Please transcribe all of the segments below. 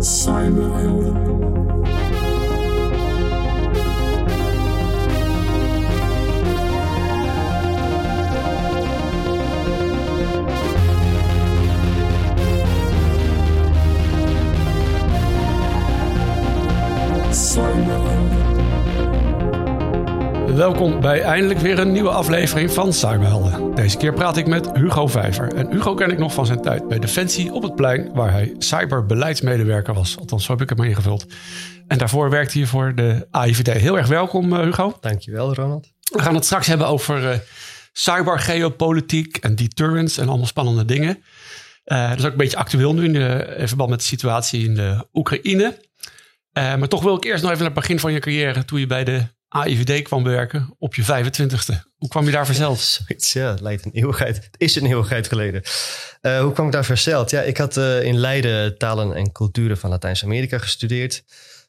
Cyberhelden. Welkom bij eindelijk weer een nieuwe aflevering van Cyberhelden. Deze keer praat ik met Hugo Vijver. En Hugo ken ik nog van zijn tijd bij Defensie op het plein, waar hij cyberbeleidsmedewerker was. Althans, zo heb ik hem ingevuld. En daarvoor werkte hij voor de AIVD. Heel erg welkom, eh, Hugo. Dankjewel, Ronald. We gaan het straks hebben over uh, cybergeopolitiek en deterrence en allemaal spannende dingen. Uh, dat is ook een beetje actueel nu in, de, in verband met de situatie in de Oekraïne. maar toch wil ik eerst nog even naar het begin van je carrière, toen je bij de AIVD kwam werken op je 25ste. Hoe kwam je daar verzeld? Ja, het lijkt een eeuwigheid. Het is een eeuwigheid geleden. Uh, hoe kwam ik daar verzeld? Ja, ik had uh, in Leiden talen en culturen van Latijns-Amerika gestudeerd.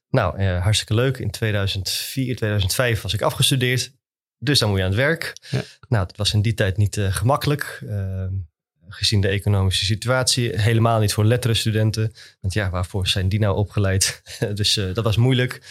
Nou, uh, hartstikke leuk. In 2004, 2005 was ik afgestudeerd. Dus dan moet je aan het werk. Ja. Nou, dat was in die tijd niet gemakkelijk. Ehm, gezien de economische situatie. Helemaal niet voor letterenstudenten. Want ja, waarvoor zijn die nou opgeleid? dus dat was moeilijk.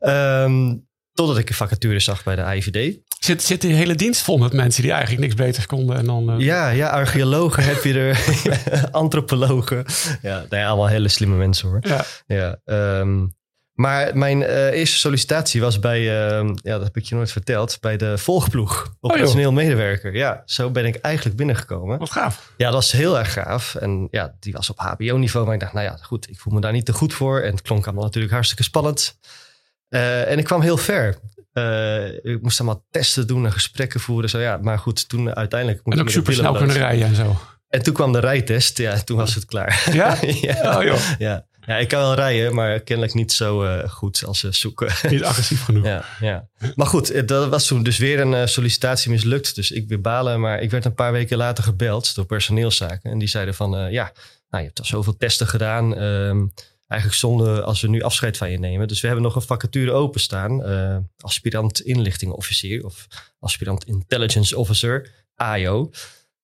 Um, Totdat ik een vacature zag bij de AIVD. Zit, zit die hele dienst vol met mensen die eigenlijk niks beters konden? En dan, uh... Ja, ja, archeologen heb je er, antropologen. Ja, allemaal hele slimme mensen hoor. Ja. ja um, maar mijn uh, eerste sollicitatie was bij, uh, ja, dat heb ik je nooit verteld, bij de volgploeg. Operationeel oh, medewerker. Ja, zo ben ik eigenlijk binnengekomen. Wat gaaf. Ja, dat was heel erg gaaf. En ja, die was op HBO-niveau. Maar ik dacht, nou ja, goed, ik voel me daar niet te goed voor. En het klonk allemaal natuurlijk hartstikke spannend. Uh, en ik kwam heel ver. Uh, ik moest allemaal testen doen en gesprekken voeren. Zo, ja, maar goed, toen uiteindelijk... En ook super snel kunnen rijden en zo. En toen kwam de rijtest. Ja, toen was het klaar. Ja? ja. Oh, joh. ja. Ja, ik kan wel rijden, maar kennelijk niet zo uh, goed als ze zoeken. Niet agressief genoeg. Ja, ja. Maar goed, dat was toen dus weer een uh, sollicitatie mislukt. Dus ik weer balen. Maar ik werd een paar weken later gebeld door personeelszaken. En die zeiden van, ja, nou, je hebt al zoveel testen gedaan. Um, eigenlijk zonde als we nu afscheid van je nemen. Dus we hebben nog een vacature openstaan. Uh, aspirant inlichtingofficier of aspirant intelligence officer, AIO.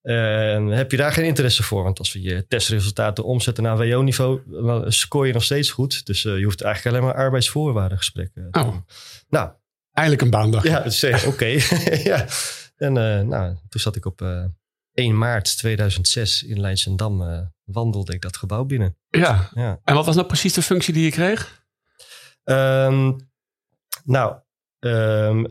Uh, heb je daar geen interesse voor? Want als we je testresultaten omzetten naar WO-niveau, dan scoor je nog steeds goed. Dus uh, je hoeft eigenlijk alleen maar arbeidsvoorwaardengesprekken te oh. Nou, eindelijk een baandag. Ja, dus, oké. ja. En nou, toen zat ik op 1 maart 2006 in Leidsendam uh, wandelde ik dat gebouw binnen. Ja. ja. En wat was nou precies de functie die je kreeg? Um, nou, um,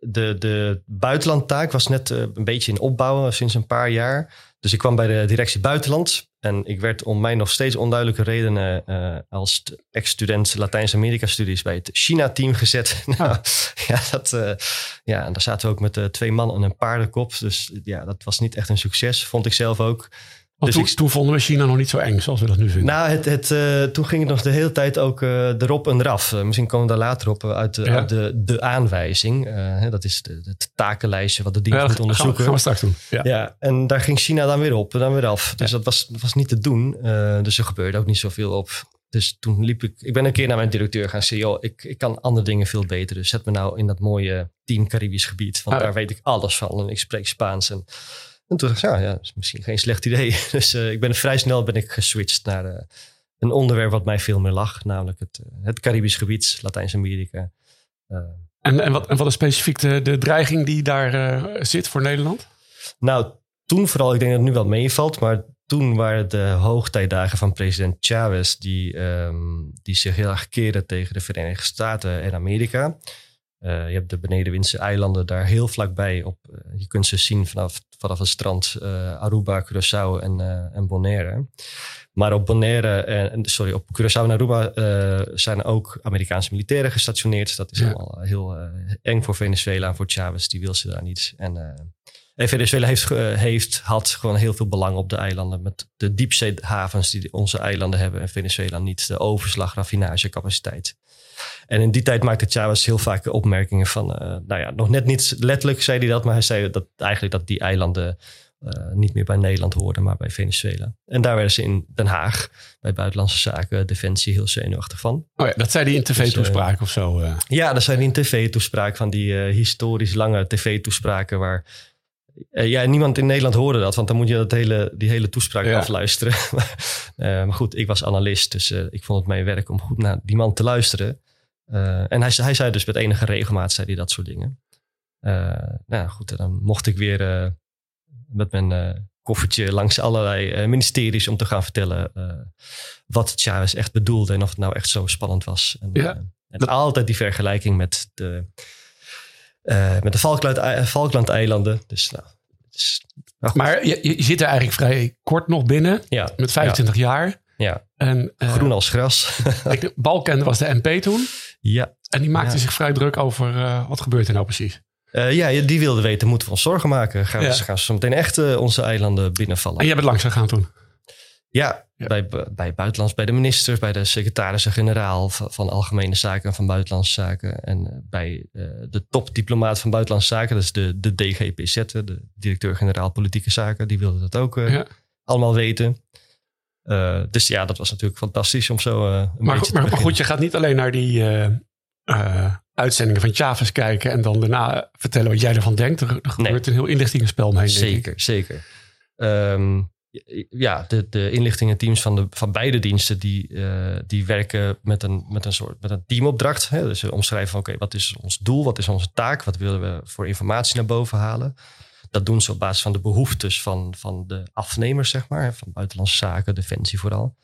de, de buitenlandtaak was net uh, een beetje in opbouw sinds een paar jaar. Dus ik kwam bij de directie buitenland. En ik werd om mij nog steeds onduidelijke redenen uh, als ex-student Latijns-Amerika-studies bij het China-team gezet. nou, ja, dat, uh, ja, en daar zaten we ook met uh, twee mannen en een paardenkop. Dus ja, dat was niet echt een succes, vond ik zelf ook. Dus toen, ik, toen, vonden we China nog niet zo eng zoals we dat nu vinden. Nou, het, het, uh, toen ging het nog de hele tijd ook uh, erop en eraf. Uh, misschien komen we daar later op uit de, ja. uit de, de aanwijzing. Hè, dat is de, het takenlijstje wat de dienst ja, moet onderzoeken. Gaan we, gaan we straks doen. Ja. ja. en daar ging China dan weer op en dan weer af. Dus dat, was, was niet te doen. dus er gebeurde ook niet zoveel op. Dus toen liep ik... Ik ben een keer naar mijn directeur gaan zeggen... joh, ik, ik kan andere dingen veel beter. Dus zet me nou in dat mooie team Caribisch gebied. Want daar weet ik alles van. En ik spreek Spaans en... En toen dacht ik, ja, ja, dat is misschien geen slecht idee. Dus uh, ik ben vrij snel ben ik geswitcht naar uh, een onderwerp wat mij veel meer lag. Namelijk het, uh, het Caribisch gebied, Latijns-Amerika. en, en, wat, en wat is specifiek de, de dreiging die daar zit voor Nederland? Nou, toen vooral, ik denk dat het nu wel meevalt. Maar toen waren de hoogtijdagen van president Chavez... die, um, die zich heel erg keerde tegen de Verenigde Staten en Amerika... Uh, je hebt de Benedenwindse eilanden daar heel vlakbij. Op, uh, je kunt ze zien vanaf, vanaf het strand uh, Aruba, Curaçao en, en Bonaire. Maar op Bonaire, en, sorry, op Curaçao en Aruba zijn ook Amerikaanse militairen gestationeerd. Dat is ja. allemaal heel eng voor Venezuela en voor Chavez. Die wil ze daar niet. En, en Venezuela heeft, heeft, had gewoon heel veel belang op de eilanden. Met de diepzeehavens die onze eilanden hebben. En Venezuela niet. De overslag, raffinagecapaciteit. En in die tijd maakte Chavez heel vaak opmerkingen van, uh, nou ja, nog net niet letterlijk zei hij dat, maar hij zei dat eigenlijk dat die eilanden uh, niet meer bij Nederland hoorden, maar bij Venezuela. En daar werden ze in Den Haag bij Buitenlandse Zaken, Defensie, heel zenuwachtig van. Oh ja, dat zei hij in tv-toespraak dus, uh, of zo? Ja, dat zei hij in tv-toespraak van die historisch lange tv-toespraken waar Eh, ja, niemand in Nederland hoorde dat, want dan moet je dat hele, die hele toespraak Ja. afluisteren. Eh, maar goed, ik was analist, dus eh, ik vond het mijn werk om goed naar die man te luisteren. Eh, en hij, hij zei dus met enige regelmaat zei hij dat soort dingen. Eh, nou goed, dan mocht ik weer eh, met mijn eh, koffertje langs allerlei eh, ministeries om te gaan vertellen eh, wat Chavez echt bedoelde en of het nou echt zo spannend was. En, Ja. eh, en altijd die vergelijking met de, eh, met de Falkland, Falklandeilanden. Dus nou, Maar je, je zit er eigenlijk vrij kort nog binnen, ja, met 25 jaar. ja, En eh, groen als gras. ik, Balken was de MP toen. ja. En die maakte Ja. zich vrij druk over eh, wat gebeurt er nou precies. Ja, die wilde weten, moeten we ons zorgen maken? Gaan, we, gaan ze zo meteen echt onze eilanden binnenvallen? En jij bent langs gegaan toen. Ja, Ja. Bij, bij buitenlands, bij de ministers, bij de secretarissen-generaal van, van Algemene Zaken en van Buitenlandse Zaken. En eh, bij eh, de topdiplomaat van Buitenlandse Zaken, dat is de, de DGPZ, de directeur-generaal Politieke Zaken, die wilde dat ook eh, Ja. allemaal weten. Dus ja, dat was natuurlijk fantastisch om zo een Maar, beetje maar, maar goed, je gaat niet alleen naar die uitzendingen van Chavez kijken en dan daarna vertellen wat jij ervan denkt. Er, er gebeurt een heel inlichtingenspel omheen. denk ik. Zeker, zeker. Ehm, ja, de, inlichtingenteams van, de, van beide diensten die, eh, die werken met een, met een soort met een teamopdracht. Hè? Dus ze omschrijven van oké, wat is ons doel, wat is onze taak, wat willen we voor informatie naar boven halen. Dat doen ze op basis van de behoeftes van, van de afnemers, zeg maar, van buitenlandse zaken, defensie vooral.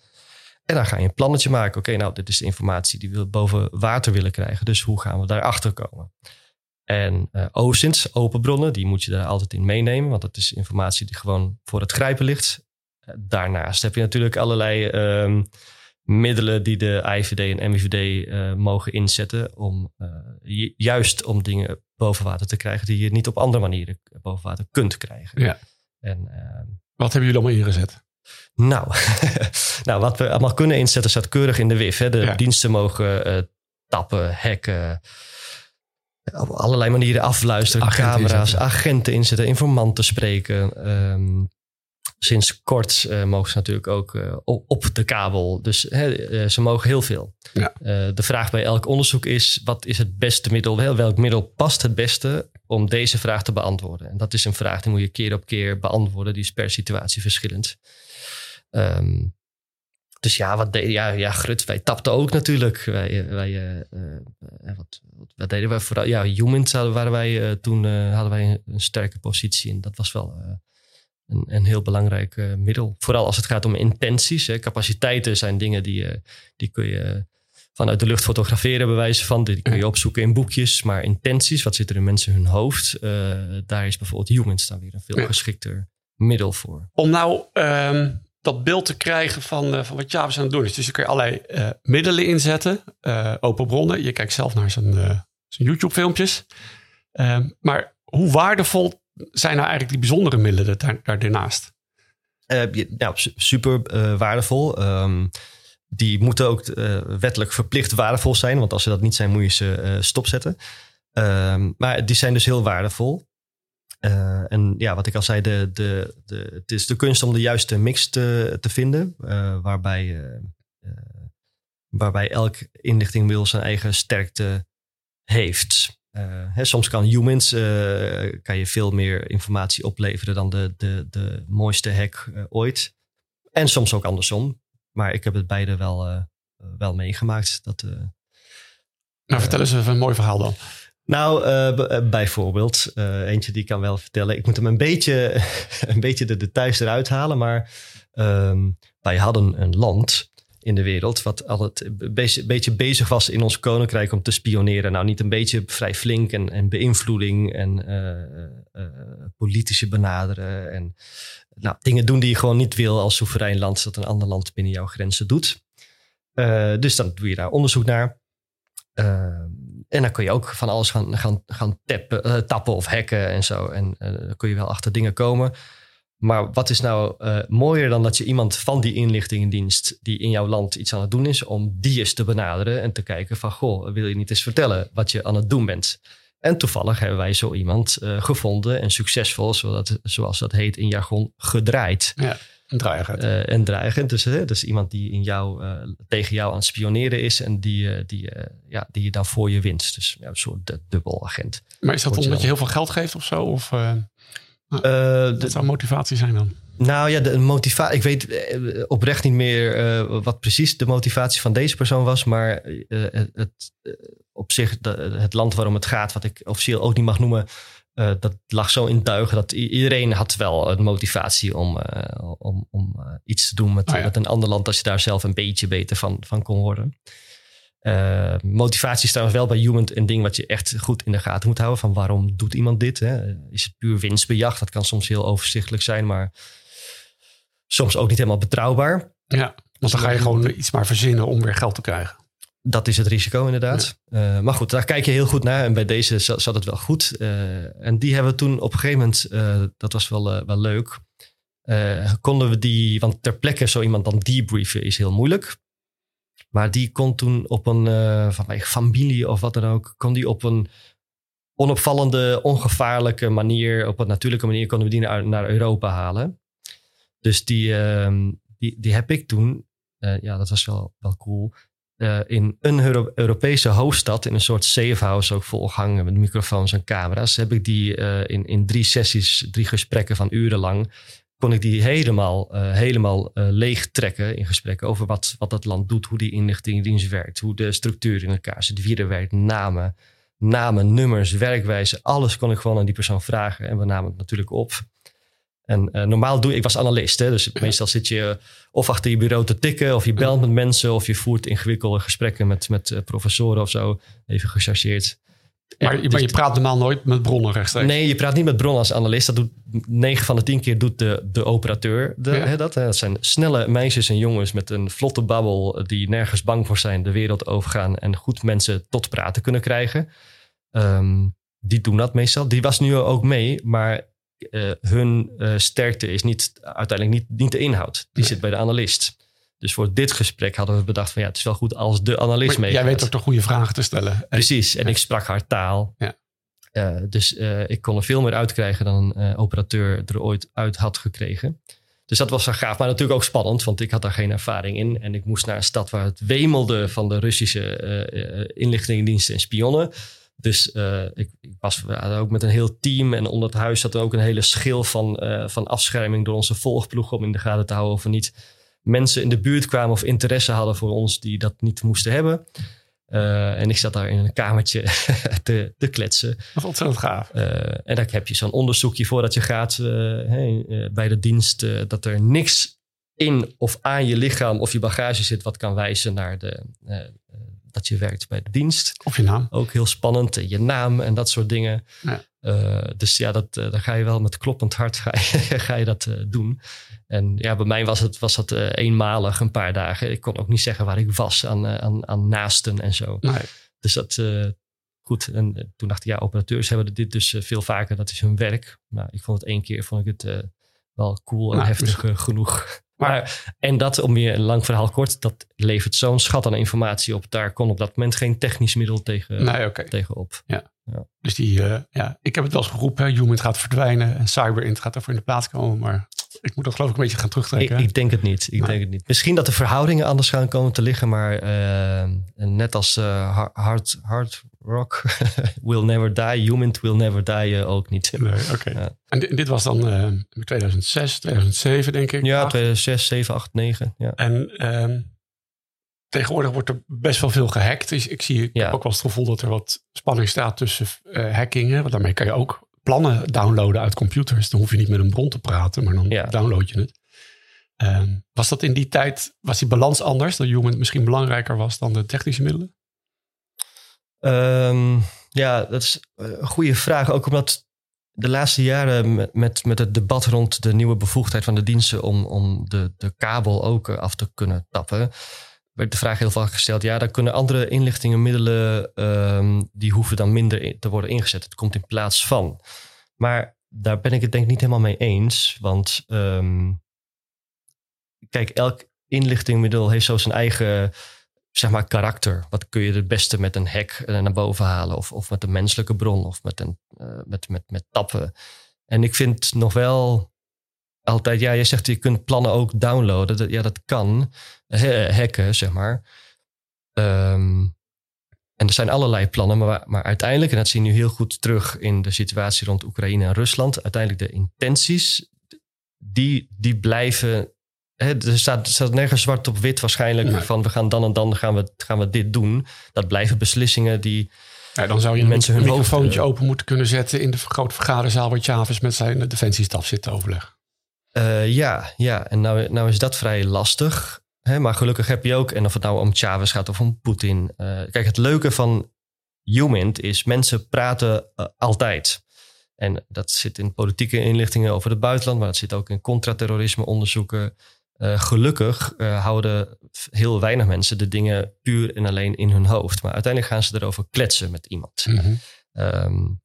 En dan ga je een plannetje maken. Oké, nou, dit is de informatie die we boven water willen krijgen. Dus hoe gaan we daarachter komen? En OSINTs, open bronnen, die moet je daar altijd in meenemen. Want dat is informatie die gewoon voor het grijpen ligt. Eh, Daarnaast heb je natuurlijk allerlei ehm, middelen die de IVD en MIVD eh, mogen inzetten. Om ju- juist om dingen boven water te krijgen die je niet op andere manieren boven water kunt krijgen. Ja. En ehm, Wat hebben jullie allemaal ingezet? nou, nou, wat we allemaal kunnen inzetten staat keurig in de WIF. Hè. De Ja. diensten mogen tappen, hacken, op allerlei manieren afluisteren. Agenten camera's, inzetten. agenten inzetten, informanten spreken. Ehm, sinds kort eh, mogen ze natuurlijk ook eh, op, de kabel. Dus hè, eh, ze mogen heel veel. Ja. De vraag bij elk onderzoek is: wat is het beste middel? Wel- Welk middel past het beste om deze vraag te beantwoorden? En dat is een vraag die moet je keer op keer beantwoorden. Die is per situatie verschillend. Ehm, dus ja, wat de, ja, ja, Grut, wij tapten ook natuurlijk. Wij, eh, wij, eh, eh, wat, wat, deden wij vooral? Ja, humans hadden, waren wij, toen hadden wij een, een sterke positie. En dat was wel een, een heel belangrijk middel. Vooral als het gaat om intenties. Hè. Capaciteiten zijn dingen die, die kun je vanuit de lucht fotograferen, bij wijze van. Die kun je opzoeken in boekjes. Maar intenties, wat zit er in mensen hun hoofd? daar is bijvoorbeeld humans dan weer een veel Ja. geschikter middel voor. Om nou ehm, dat beeld te krijgen van, eh, van wat Chavez aan het doen is. Dus je je allerlei eh, middelen inzetten. eh, open bronnen. Je kijkt zelf naar zijn, zijn YouTube filmpjes. Ehm, maar hoe waardevol zijn nou eigenlijk die bijzondere middelen daar, daar daarnaast? Su- super waardevol. Ehm, die moeten ook wettelijk verplicht waardevol zijn. Want als ze dat niet zijn, moet je ze stopzetten. Ehm, maar die zijn dus heel waardevol. Eh, en ja, wat ik al zei, de, de, de, het is de kunst om de juiste mix te, te vinden. eh, waarbij, eh, waarbij elk inlichtingmiddel zijn eigen sterkte heeft. Hè, soms kan humans kan je veel meer informatie opleveren dan de, de, de mooiste hack ooit. En soms ook andersom. Maar ik heb het beide wel, wel meegemaakt. Dat, Nou, vertel eens even een mooi verhaal dan. Nou, eh, eh, bijvoorbeeld, eh, eentje die ik kan wel vertellen. Ik moet hem een beetje, een beetje de details eruit halen. Maar ehm, wij hadden een land in de wereld wat al het beetje, bezig was in ons koninkrijk om te spioneren. Nou, niet een beetje vrij flink en, en beïnvloeding en politici benaderen. En nou, dingen doen die je gewoon niet wil als soeverein land, dat een ander land binnen jouw grenzen doet. Dus dan doe je daar onderzoek naar. Eh, en dan kun je ook van alles gaan, gaan, gaan tappen, eh, tappen of hacken en zo. En eh, dan kun je wel achter dingen komen. Maar wat is nou eh, mooier dan dat je iemand van die inlichtingendienst die in jouw land iets aan het doen is, om die eens te benaderen en te kijken van, goh, wil je niet eens vertellen wat je aan het doen bent? En toevallig hebben wij zo iemand gevonden en succesvol, zodat, zoals dat heet in jargon, gedraaid. Een draaier. Eh, en dreigend. Dus, hè, dus iemand die in jou, eh, tegen jou aan het spioneren is en die, eh, die, ja, die je dan voor je wint. Dus ja, een soort du- dubbelagent. maar is dat je omdat je heel veel geld geeft of zo? Of, eh, Uh, Wat zou motivatie zijn dan? Nou ja, de motivatie. Ik weet oprecht niet meer uh, wat precies de motivatie van deze persoon was. Maar uh, het, op zich, de, het land waarom het gaat, wat ik officieel ook niet mag noemen. Dat lag zo in duigen dat iedereen had wel een motivatie om, om, om iets te doen met, oh met een ander land. Als je daar zelf een beetje beter van, van kon worden. motivatie is trouwens wel bij Human een ding wat je echt goed in de gaten moet houden. Van waarom doet iemand dit? Hè? Is het puur winstbejag? Dat kan soms heel overzichtelijk zijn, maar soms ook niet helemaal betrouwbaar. Ja, want dan ga je gewoon iets maar verzinnen om weer geld te krijgen. Dat is het risico inderdaad. Eh, maar goed, daar kijk je heel goed naar. En bij deze zat, het wel goed. Uh, en die hebben we toen op een gegeven moment, uh, dat was wel, wel leuk. konden we die, want ter plekke zo iemand dan debriefen is heel moeilijk. Maar die kon toen op een, van mijn familie of wat dan ook, kon die op een onopvallende, ongevaarlijke manier, op een natuurlijke manier, konden we die naar, naar Europa halen. Dus die, ehm, die, die heb ik toen, ja, dat was wel, wel cool. Uh, in een Euro Europese hoofdstad, in een soort safehouse, ook volgangen met microfoons en camera's, heb ik die uh, in, in drie sessies, drie gesprekken van urenlang, kon ik die helemaal, helemaal leeg trekken in gesprekken over wat, wat dat land doet, hoe die inlichtingendienst werkt, hoe de structuur in elkaar zit, wie er werkt, namen, namen, nummers, werkwijze, alles kon ik gewoon aan die persoon vragen en we namen het natuurlijk op. En uh, normaal doe ik, was analist, hè, dus meestal zit je of achter je bureau te tikken, of je belt met mensen, of je voert ingewikkelde gesprekken met, met uh, professoren of zo, even gechargeerd. Maar, maar, dus je praat normaal nooit met bronnen rechtstreeks? Nee, je praat niet met bronnen als analist. Dat doet 9 van de 10 keer doet de, de operateur de, ja. hè, dat. Hè. Dat zijn snelle meisjes en jongens met een vlotte babbel die nergens bang voor zijn, de wereld overgaan en goed mensen tot praten kunnen krijgen. Um, die doen dat meestal. Die was nu ook mee, maar uh, hun uh, sterkte is niet, uiteindelijk niet, niet de inhoud. Die zit bij de analist. Dus voor dit gesprek hadden we bedacht van ja, het is wel goed als de analist mee. Jij weet ook toch goede vragen te stellen. Precies, en ik sprak haar taal. Ja. Uh, dus ik kon er veel meer uitkrijgen dan een operateur er ooit uit had gekregen. Dus dat was wel gaaf, maar natuurlijk ook spannend, want ik had daar geen ervaring in. En ik moest naar een stad waar het wemelde van de Russische inlichtingendiensten en spionnen. Dus uh, ik, ik, was ook met een heel team. En onder het huis zat er ook een hele schil van, uh, van afscherming door onze volgploeg om in de gaten te houden of er niet mensen in de buurt kwamen of interesse hadden voor ons die dat niet moesten hebben. Uh, en ik zat daar in een kamertje te, te kletsen. Dat ontzettend gaaf. en dan heb je zo'n onderzoekje voordat je gaat hey, bij de dienst. dat er niks in of aan je lichaam of je bagage zit wat kan wijzen naar de, dat je werkt bij de dienst. Of je naam. Ook heel spannend. Eh, je naam en dat soort dingen. Ja. Uh, dus ja, dat, uh, dan ga je wel met kloppend hart ga je, ga je dat uh, doen. En ja, bij mij was het was dat eenmalig een paar dagen. Ik kon ook niet zeggen waar ik was aan, aan, aan naasten en zo. Nee. Dus dat goed. En toen dacht ik, ja, operateurs hebben dit dus veel vaker. Dat is hun werk. Maar ik vond het één keer vond ik het wel cool en nou, heftig genoeg. Maar, en dat, om je een lang verhaal kort, dat levert zo'n schat aan informatie op. Daar kon op dat moment geen technisch middel tegen, nee, tegen op. Ja. ja. Dus die, uh, ja, ik heb het wel eens geroepen, Human gaat verdwijnen en CyberInt gaat ervoor in de plaats komen. Maar ik moet dat geloof ik een beetje gaan terugtrekken. Ik, ik denk het niet. Ik denk het niet. Misschien dat de verhoudingen anders gaan komen te liggen, maar uh, net als uh, hard, hard rock will never die, human will never die uh, ook niet. Nee, oké. Ja. En dit, dit, was dan uh, 2006, 2007 denk ik. Ja, 2006, 7, 8, 9. Ja. En um, tegenwoordig wordt er best wel veel gehackt. Dus ik zie ik ja. heb ook wel het gevoel dat er wat spanning staat tussen uh, hackingen. Want daarmee kan je ook plannen downloaden uit computers. Dan hoef je niet met een bron te praten, maar dan ja. download je het. Um, was dat in die tijd, was die balans anders? Dat human misschien belangrijker was dan de technische middelen? Um, ja, dat is een goede vraag. Ook omdat de laatste jaren met, met, het debat rond de nieuwe bevoegdheid van de diensten om, om de, de kabel ook af te kunnen tappen, werd de vraag heel vaak gesteld: ja, dan kunnen andere inlichtingenmiddelen, um, die hoeven dan minder te worden ingezet. Het komt in plaats van. Maar daar ben ik het denk ik niet helemaal mee eens. Want um, kijk, elk inlichtingmiddel heeft zo zijn eigen zeg maar, karakter. Wat kun je het beste met een hack eh, naar boven halen? Of, of met een menselijke bron of met, een, uh, met, met, met tappen. En ik vind nog wel altijd, ja, je zegt je kunt plannen ook downloaden. Dat, ja, dat kan. hacken, zeg maar. Um, en er zijn allerlei plannen, maar, maar uiteindelijk, en dat zie je nu heel goed terug in de situatie rond Oekraïne en Rusland, uiteindelijk de intenties, die, die blijven. Hè, er staat, staat nergens zwart op wit waarschijnlijk van we gaan dan en dan gaan we, gaan we dit doen. Dat blijven beslissingen die. Ja, dan zou je mensen hun microfoontje open moeten kunnen zetten in de grote vergaderzaal waar Chavez met zijn defensiestaf zit te overleggen. Uh, ja, ja, en nou, nou is dat vrij lastig maar gelukkig heb je ook, en of het nou om Chavez gaat of om Poetin. Uh, kijk, het leuke van Humint is mensen praten uh, altijd. En dat zit in politieke inlichtingen over het buitenland, maar dat zit ook in contraterrorisme onderzoeken. Uh, gelukkig houden heel weinig mensen de dingen puur en alleen in hun hoofd. Maar uiteindelijk gaan ze erover kletsen met iemand. Mm -hmm. um,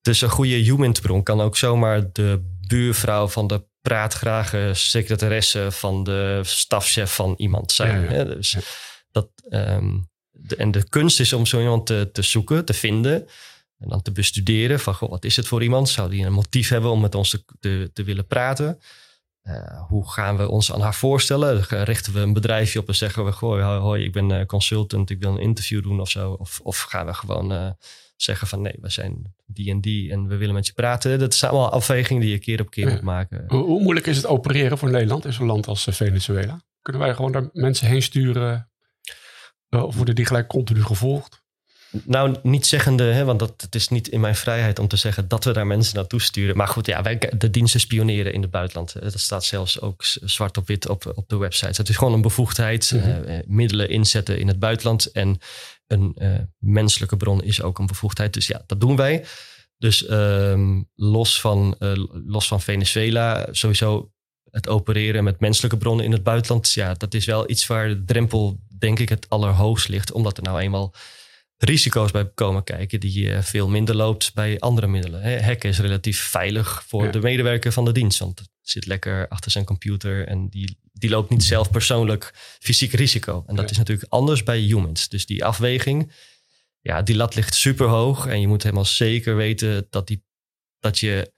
dus een goede Humint-bron kan ook zomaar de buurvrouw van de praatgrage secretaresse van de stafchef van iemand zijn. Hè? Dus dat, um, de, en de kunst is om zo iemand te, te zoeken, te vinden. En dan te bestuderen van, goh, wat is het voor iemand? Zou die een motief hebben om met ons te, te, te willen praten? Uh, hoe gaan we ons aan haar voorstellen? Richten we een bedrijfje op en zeggen we: Goh, hoi, ik ben uh, consultant, ik wil een interview doen of zo? Of, of gaan we gewoon uh, zeggen: van nee, we zijn die en die en we willen met je praten? Dat zijn allemaal afwegingen die je keer op keer moet maken. Hoe, hoe, moeilijk is het opereren voor Nederland in zo'n land als Venezuela? Kunnen wij gewoon daar mensen heen sturen? Of worden die gelijk continu gevolgd? Nou, niet zeggende, hè, want dat, het is niet in mijn vrijheid om te zeggen dat we daar mensen naartoe sturen. Maar goed, ja, wij, de diensten spioneren in het buitenland. Dat staat zelfs ook zwart op wit op, op de website. Het is gewoon een bevoegdheid, mm middelen inzetten in het buitenland. En een uh, menselijke bron is ook een bevoegdheid. Dus ja, dat doen wij. Dus um, los, van, uh, los van Venezuela, sowieso het opereren met menselijke bronnen in het buitenland. Ja, dat is wel iets waar de drempel, denk ik, het allerhoogst ligt. Omdat er nou eenmaal risico's bij komen kijken die je veel minder loopt bij andere middelen. Hacken is relatief veilig voor de medewerker van de dienst, want het zit lekker achter zijn computer en die, die loopt niet zelf persoonlijk fysiek risico. En dat is natuurlijk anders bij humans. Dus die afweging, ja, die lat ligt super hoog en je moet helemaal zeker weten dat, die, dat je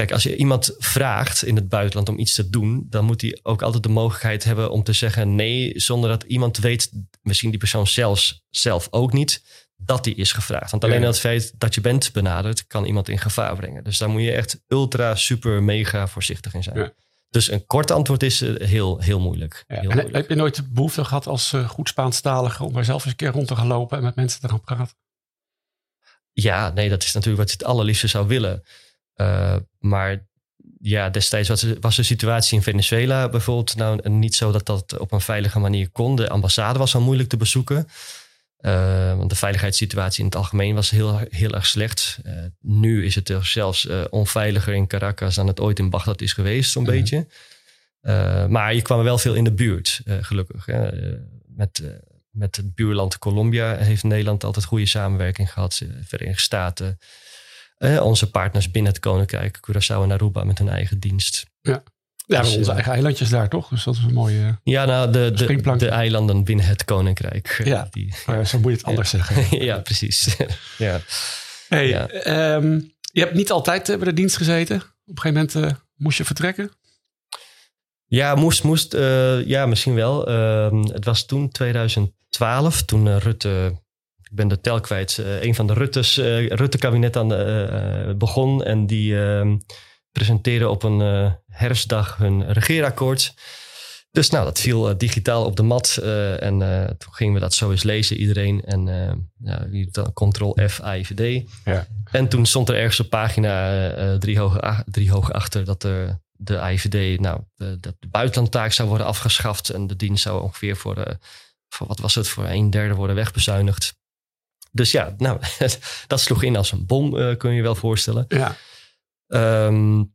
Kijk, als je iemand vraagt in het buitenland om iets te doen, dan moet hij ook altijd de mogelijkheid hebben om te zeggen nee, zonder dat iemand weet, misschien die persoon zelfs, zelf ook niet, dat die is gevraagd. Want alleen ja. het feit dat je bent benaderd, kan iemand in gevaar brengen. Dus daar moet je echt ultra, super, mega voorzichtig in zijn. Ja. Dus een kort antwoord is eh, heel, heel moeilijk. Ja. Heel moeilijk. Heb je nooit de behoefte gehad als uh, goed Spaanstalige om maar zelf eens een keer rond te gaan lopen en met mensen te gaan praten? Ja, nee, dat is natuurlijk wat je het allerliefste zou willen. Uh, maar ja, destijds was, was de situatie in Venezuela bijvoorbeeld nou niet zo dat dat op een veilige manier kon. De ambassade was al moeilijk te bezoeken. Uh, want de veiligheidssituatie in het algemeen was heel, heel erg slecht. Uh, nu is het zelfs onveiliger in Caracas dan het ooit in Bagdad is geweest, zo'n mm. beetje. maar je kwam wel veel in de buurt, gelukkig. met, met het buurland Colombia heeft Nederland altijd goede samenwerking gehad. Verenigde Staten, eh, onze partners binnen het Koninkrijk, Curaçao en Aruba met hun eigen dienst. Ja. Ja, dus, onze uh, eigen eilandjes daar toch? Dus dat is een mooie. Ja, nou, de, de, de eilanden binnen het Koninkrijk. Ja, die, maar zo moet je het anders ja. zeggen. ja, precies. ja. Hey, ja. Um, je hebt niet altijd bij de dienst gezeten. Op een gegeven moment uh, moest je vertrekken. Ja, moest, moest uh, ja, misschien wel. Uh, het was toen 2012, toen Rutte ik ben de tel kwijt. Uh, een van de Rutte's, uh, Rutte-kabinet aan uh, begon. En die ehm, presenteerden op een herfstdag hun regeerakkoord. Dus nou, dat viel digitaal op de mat. en toen gingen we dat zo eens lezen, iedereen. En ja, Ctrl-F, AIVD. Ja. En toen stond er ergens op pagina drie, hoog, drie hoog achter dat er de AIVD, nou, de, de buitenlandtaak zou worden afgeschaft. En de dienst zou ongeveer voor, voor wat was het, voor een derde worden wegbezuinigd. Dus ja, nou, dat sloeg in als een bom, uh, kun je je wel voorstellen. Ja. Um,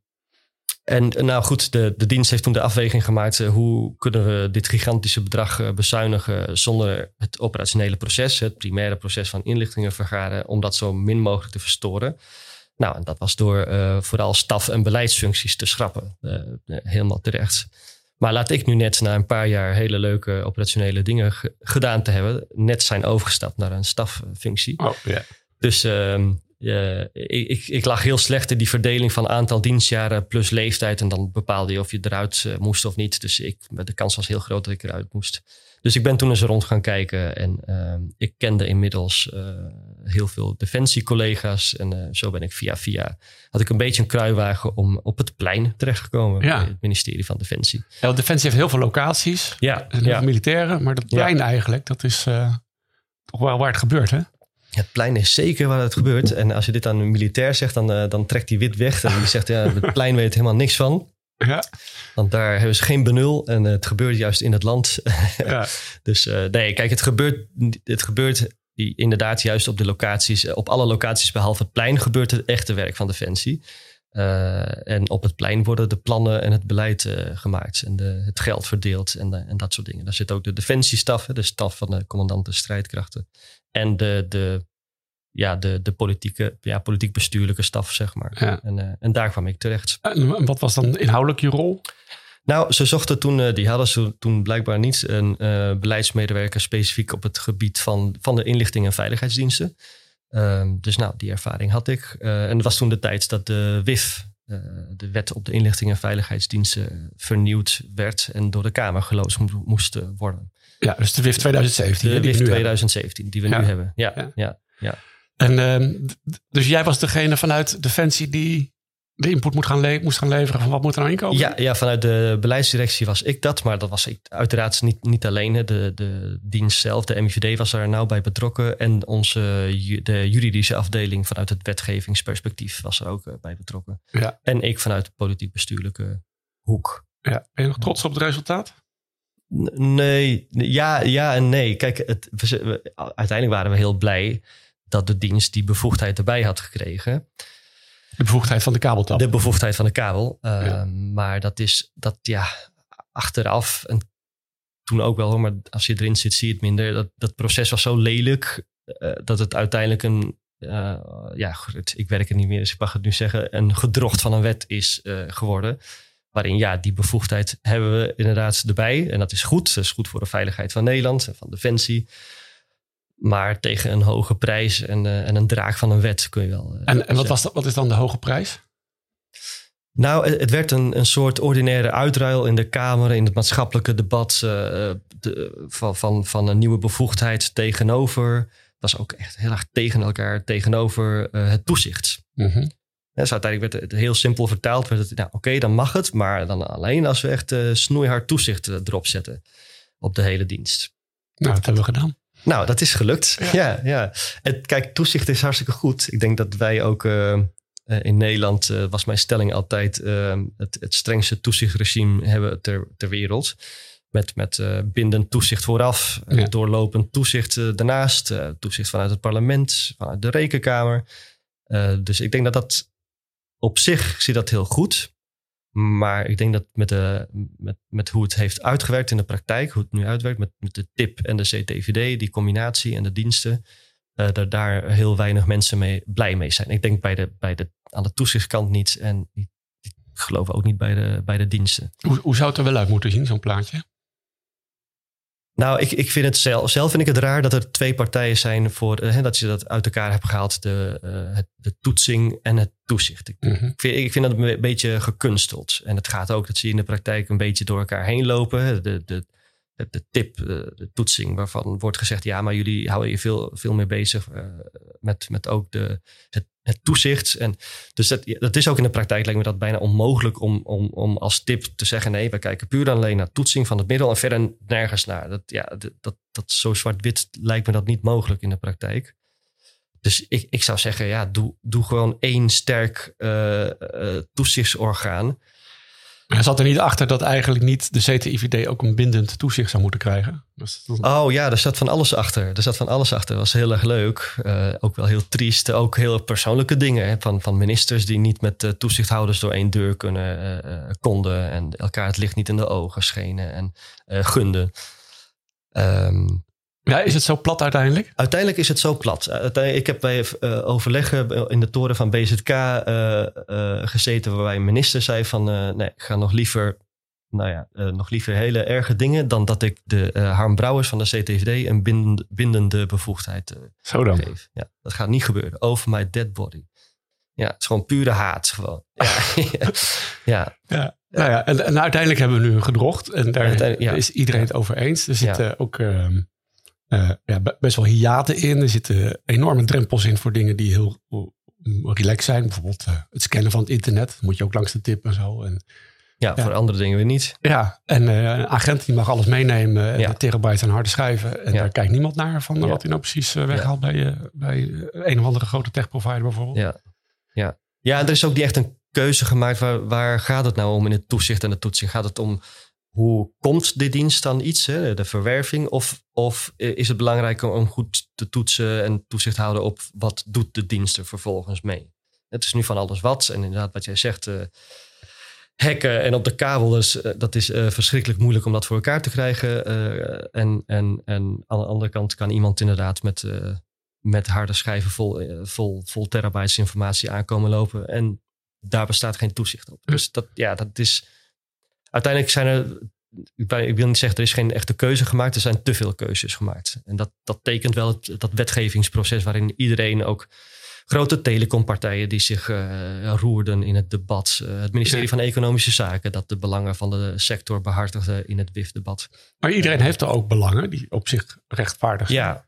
en nou goed, de, de dienst heeft toen de afweging gemaakt. Uh, hoe kunnen we dit gigantische bedrag uh, bezuinigen zonder het operationele proces, het primaire proces van inlichtingen vergaren, om dat zo min mogelijk te verstoren. Nou, en dat was door vooral staf- en beleidsfuncties te schrappen. helemaal terecht. Maar laat ik nu net na een paar jaar hele leuke operationele dingen gedaan te hebben, net zijn overgestapt naar een staffunctie. Oh, yeah. Dus uh, eh, ik, ik, ik lag heel slecht in die verdeling van aantal dienstjaren plus leeftijd. En dan bepaalde je of je eruit eh, moest of niet. Dus ik, de kans was heel groot dat ik eruit moest. Dus ik ben toen eens rond gaan kijken. En ehm, ik kende inmiddels eh, heel veel defensiecollega's. En zo ben ik via via... had ik een beetje een kruiwagen om op het plein terechtgekomen. Ja. Bij het ministerie van Defensie. Ja, Defensie heeft heel veel locaties. Ja, En heel veel ja. militairen. Maar dat plein eigenlijk, dat is eh, toch wel waar het gebeurt, hè? Het plein is zeker waar het gebeurt. En als je dit aan een militair zegt, dan, eh, dan trekt hij wit weg. En die zegt, ja, het plein weet helemaal niks van. Ja. Want daar hebben ze geen benul. En eh, het gebeurt juist in het land. ja. dus eh, nee, kijk, het gebeurt, het gebeurt die- inderdaad juist op de locaties. eh, Op alle locaties behalve het plein gebeurt het echte werk van Defensie. Eh, en op het plein worden de plannen en het beleid eh, gemaakt. En de, het geld verdeeld en, de- en dat soort dingen. Daar zit ook de defensiestaf, de staf van de commandanten strijdkrachten. En de, de, ja, de, de politieke, ja, politiek-bestuurlijke staf, zeg maar. Ja. En, en daar kwam ik terecht. En wat was dan inhoudelijk je rol? Nou, ze zochten toen, eh, die hadden ze toen blijkbaar niet een eh, beleidsmedewerker specifiek op het gebied van, van de inlichting en veiligheidsdiensten. Ehm, dus nou, die ervaring had ik. Eh, en het was toen de tijd dat de WIF, de wet op de inlichting en veiligheidsdiensten, vernieuwd werd en door de Kamer geloosd mo- moest worden. Ja, dus de WIF 2017. De WIF we nu hebben. 2017, die we Ja. nu hebben. Ja, Ja. ja. ja. En ehm, dus jij was degene vanuit Defensie die de input moet gaan moest gaan leveren van wat moet er nou inkomen? Ja, ja, vanuit de beleidsdirectie was ik dat. Maar dat was ik uiteraard niet, niet alleen. De, de dienst zelf, de MIVD, was daar nauw bij betrokken. En onze, de juridische afdeling vanuit het wetgevingsperspectief was er ook eh, bij betrokken. Ja. En ik vanuit de politiek-bestuurlijke hoek. Ja. Ben je nog trots op het resultaat? Nee, ja, ja en nee. Kijk, het, we- uiteindelijk waren we heel blij dat de dienst die bevoegdheid erbij had gekregen. De bevoegdheid van de kabeltap. De bevoegdheid van de kabel. Uh, Ja. Maar dat is, dat ja, achteraf en toen ook wel hoor, maar als je erin zit zie je het minder. Dat, dat proces was zo lelijk uh, dat het uiteindelijk een, uh, ja goed, ik werk er niet meer dus ik mag het nu zeggen, een gedrocht van een wet is geworden. Waarin ja, die bevoegdheid hebben we inderdaad erbij. En dat is goed. Dat is goed voor de veiligheid van Nederland en van Defensie. Maar tegen een hoge prijs en, uh, en een draak van een wet kun je wel. Uh, en en wat, was dat, wat is dan de hoge prijs? Nou, het werd een, een soort ordinaire uitruil in de Kamer, in het maatschappelijke debat uh, de, van, van, van een nieuwe bevoegdheid tegenover. Het was ook echt heel erg tegen elkaar, tegenover uh, het toezicht. Mm -hmm. dus uiteindelijk werd het heel simpel vertaald. Werd het, nou, Oké, okay, dan mag het, maar dan alleen als we echt uh, snoeihard toezicht erop zetten op de hele dienst. Nou, dat hebben we gedaan. Nou, dat is gelukt. Ja, ja. ja. En kijk, toezicht is hartstikke goed. Ik denk dat wij ook uh, in Nederland, uh, was mijn stelling altijd, uh, het, het, strengste toezichtregime hebben ter, ter wereld. Met, met bindend toezicht vooraf, ja. doorlopend toezicht daarnaast, toezicht vanuit het parlement, vanuit de rekenkamer. dus ik denk dat dat op zich zit dat heel goed. Maar ik denk dat met, de, met, met hoe het heeft uitgewerkt in de praktijk, hoe het nu uitwerkt met, met de TIP en de CTVD, die combinatie en de diensten, uh, dat daar heel weinig mensen mee, blij mee zijn. Ik denk bij de, bij de, aan de toezichtskant niet en ik geloof ook niet bij de, bij de diensten. Hoe, hoe zou het er wel uit moeten zien, zo'n plaatje? Nou, ik, ik vind het zelf, zelf vind ik het raar dat er twee partijen zijn voor uh, dat je dat uit elkaar hebt gehaald, de, uh, het, de toetsing en het toezicht. Ik, Mhm. mm -hmm. ik, vind, ik vind dat een beetje gekunsteld. En het gaat ook, dat zie je in de praktijk een beetje door elkaar heen lopen. De, de, de, de tip, de, de, toetsing, waarvan wordt gezegd, ja, maar jullie houden je veel, veel meer bezig uh, met, met ook de, het, toezicht. En dus dat, dat is ook in de praktijk, lijkt me dat bijna onmogelijk om, om, om als tip te zeggen, nee, we kijken puur alleen naar toetsing van het middel en verder nergens naar. Dat, ja, dat, dat, zo zwart-wit lijkt me dat niet mogelijk in de praktijk. Dus ik, ik zou zeggen, ja, doe, doe gewoon één sterk uh, toezichtsorgaan. Hij zat er niet achter dat eigenlijk niet de CTIVD ook een bindend toezicht zou moeten krijgen. Dus dat... Oh ja, er zat van alles achter. Er zat van alles achter. Dat was heel erg leuk. Uh, ook wel heel triest. Ook heel persoonlijke dingen. Hè? Van, van ministers die niet met uh, toezichthouders door één deur kunnen, uh, konden. En elkaar het licht niet in de ogen schenen en gunden. Um, ja, is het zo plat uiteindelijk? Uiteindelijk is het zo plat. Ik heb bij uh, overleggen in de toren van BZK uh, uh, gezeten, waarbij een minister zei van, nee, ik ga nog liever nou ja, eh, nog liever hele erge dingen dan dat ik de uh, Harm Brouwers van de CTVD een bindende, bindende bevoegdheid uh, Zo dan. geef. Ja, dat gaat niet gebeuren. Over my dead body. Ja, het is gewoon pure haat. Gewoon. Ja, ja. ja. Nou ja, en, en, uiteindelijk hebben we nu een gedrocht. En daar ja. is iedereen het over eens. Er zitten ook uh, ja, best wel hiaten in. Er zitten enorme drempels in voor dingen die heel relaxed zijn. Bijvoorbeeld het scannen van het internet. Moet je ook langs de tip en zo. En, ja, voor andere dingen weer niet. Ja, en een agent die mag alles meenemen. Ja. De terabytes aan harde schijven. En daar kijkt niemand naar van wat hij nou precies weghaalt bij, bij een of andere grote tech provider bijvoorbeeld. Ja, ja. ja er is ook niet echt een keuze gemaakt. Waar, waar gaat het nou om in het toezicht en de toetsing? Gaat het om hoe komt de dienst dan iets, hè, de verwerving? Of, of is het belangrijker om goed te toetsen en toezicht houden op wat doet de dienst er vervolgens mee? Het is nu van alles wat. En inderdaad, wat jij zegt, uh, hacken en op de kabel, dus, uh, dat is uh, verschrikkelijk moeilijk om dat voor elkaar te krijgen. en, en, en aan de andere kant kan iemand inderdaad met, met harde schijven vol, vol, vol terabytes informatie aankomen lopen. En daar bestaat geen toezicht op. Dus dat, ja, dat is. Uiteindelijk zijn er. Ik wil niet zeggen, er is geen echte keuze gemaakt. Er zijn te veel keuzes gemaakt. En dat, dat tekent wel het, dat wetgevingsproces waarin iedereen ook. Grote telecompartijen die zich uh, roerden in het debat. Uh, het ministerie van Economische Zaken dat de belangen van de sector behartigde in het WIF-debat. Maar iedereen heeft er ook belangen die op zich rechtvaardig zijn. Ja,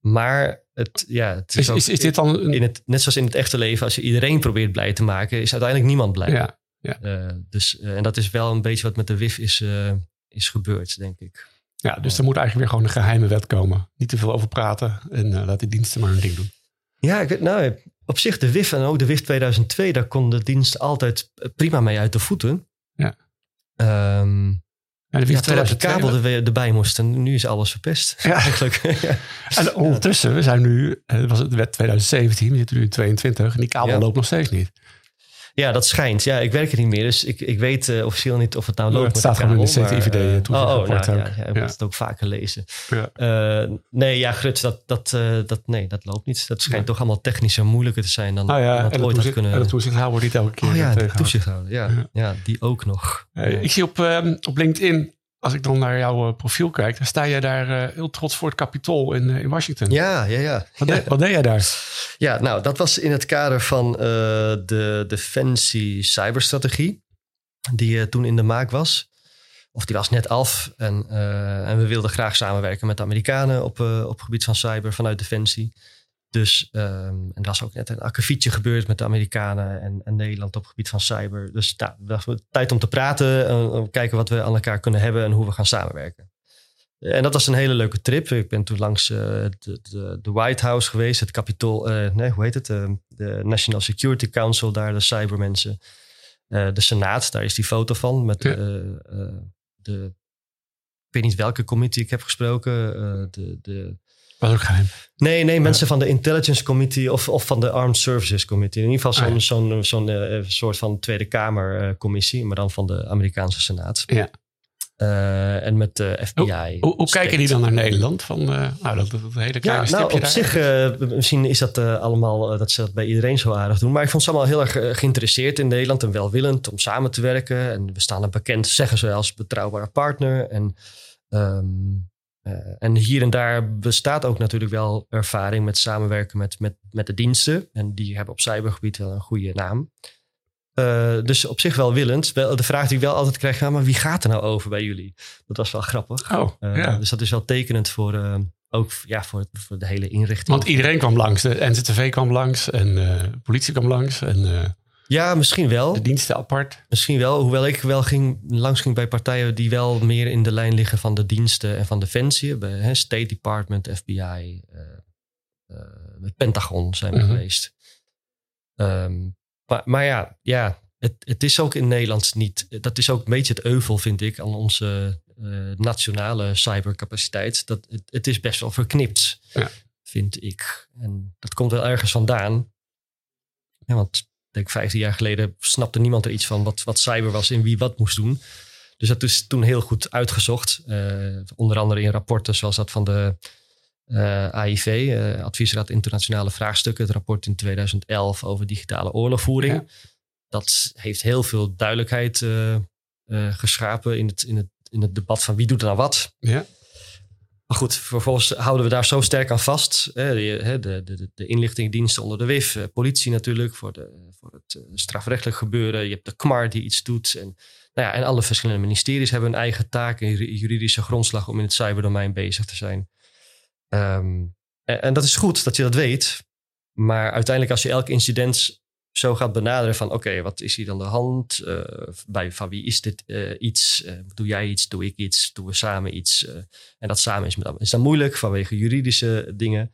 maar het, ja, het is, is, is, dit dan een... in het, net zoals in het echte leven, als je iedereen probeert blij te maken, is uiteindelijk niemand blij. Ja, ja. Uh, dus, uh, en dat is wel een beetje wat met de WIF is, uh, is gebeurd, denk ik. Ja, dus er moet eigenlijk weer gewoon een geheime wet komen. Niet te veel over praten en laat die diensten maar hun ding doen. Ja, ik weet, nou, op zich de WIF en ook de WIF 2002, daar kon de dienst altijd prima mee uit de voeten. Ja. Um, ja, de ja, totdat de kabel er, erbij moest. En nu is alles verpest. Ja. Eigenlijk. ja. En ondertussen, we zijn nu, het was het wet 2017, we zitten nu in 22 en die kabel ja. loopt nog steeds niet. Ja, dat schijnt. Ja, ik werk er niet meer, dus ik, ik weet uh, officieel niet of het nou loopt. het staat gewoon in de CTIVD uh, oh, oh, nou, ja, ja, ik moet het ook vaker lezen. Uh, nee, ja, Gruts, dat, dat, dat, nee, dat loopt niet. Dat schijnt toch allemaal technischer moeilijker te zijn dan oh, ja, wat en ooit had kunnen. En de toezichthouder die het elke keer Oh ja, de toezichthouder, ja, ja. die ook nog. ik zie op, um, op LinkedIn als ik dan naar jouw profiel kijk, dan sta jij daar uh, heel trots voor het Capitool in, uh, in Washington. Ja, ja, ja. Wat, ja. De, wat deed jij daar? Ja, nou, dat was in het kader van uh, de Defensie Cyberstrategie, die toen in de maak was. Of die was net af. En, en we wilden graag samenwerken met de Amerikanen op, op het gebied van cyber vanuit Defensie. Dus, um, en dat is ook net een akkefietje gebeurd met de Amerikanen en, en, Nederland op het gebied van cyber. Dus nou, was tijd om te praten, uh, kijken wat we aan elkaar kunnen hebben en hoe we gaan samenwerken. En dat was een hele leuke trip. Ik ben toen langs uh, de, de, de, White House geweest, het Capitool, uh, nee, hoe heet het? de National Security Council, daar de cybermensen. de Senaat, daar is die foto van met ja. de, ik weet niet welke committee ik heb gesproken, de, de was ook geheim. Nee, nee, mensen van de Intelligence Committee of, of van de Armed Services Committee. In ieder geval zo'n ah, ja. zo'n zo'n uh, soort van Tweede Kamer uh, commissie, maar dan van de Amerikaanse Senaat. Ja. Uh, en met de FBI. Hoe, hoe, hoe kijken die dan naar Nederland? Van, nou, dat, dat hele kleine ja, nou, op daar. zich, misschien is dat allemaal dat ze dat bij iedereen zo aardig doen. Maar ik vond ze allemaal heel erg geïnteresseerd in Nederland en welwillend om samen te werken. En we staan er bekend, zeggen ze als betrouwbare partner. En um, uh, en hier en daar bestaat ook natuurlijk wel ervaring met samenwerken met, met, met de diensten. En die hebben op cybergebied wel een goede naam. Uh, dus op zich wel willend. De vraag die ik wel altijd krijg, ja, maar wie gaat er nou over bij jullie? Dat was wel grappig. Oh, uh, ja. Dus dat is wel tekenend voor, ook ja, voor, voor de hele inrichting. Want iedereen kwam langs. De NZTV kwam langs en de politie kwam langs. En, ja, misschien wel. De diensten apart. Misschien wel. Hoewel ik wel ging, langs ging bij partijen die wel meer in de lijn liggen van de diensten en van defensie. Bij hè, State Department, FBI, uh, uh, het Pentagon zijn we -hmm. geweest. Um, maar, maar, ja, ja het, het, is ook in Nederland niet. Dat is ook een beetje het euvel, vind ik, aan onze uh, nationale cybercapaciteit. Dat het, het, is best wel verknipt, ja. vind ik. En dat komt wel ergens vandaan. Ja, want denk 15 jaar geleden snapte niemand er iets van wat, wat cyber was en wie wat moest doen. Dus dat is toen heel goed uitgezocht. Uh, onder andere in rapporten zoals dat van de uh, AIV, uh, Adviesraad Internationale Vraagstukken, het rapport in 2011 over digitale oorlogvoering. Ja. Dat heeft heel veel duidelijkheid geschapen in het, in, het, in het debat van wie doet er nou wat. Ja. Maar goed, vervolgens houden we daar zo sterk aan vast. De, de, de, de inlichtingendiensten onder de WIF, politie natuurlijk voor, de, voor het strafrechtelijk gebeuren. Je hebt de KMAR die iets doet. En, nou ja, en alle verschillende ministeries hebben hun eigen taak en juridische grondslag om in het cyberdomein bezig te zijn. Um, en, en, dat is goed dat je dat weet. Maar uiteindelijk als je elk incident zo gaat benaderen van oké, wat is hier aan de hand? Uh, bij, van wie is dit uh, iets? Uh, doe jij iets? Doe ik iets? Doen we samen iets? en dat samen is, met, is dan moeilijk vanwege juridische dingen.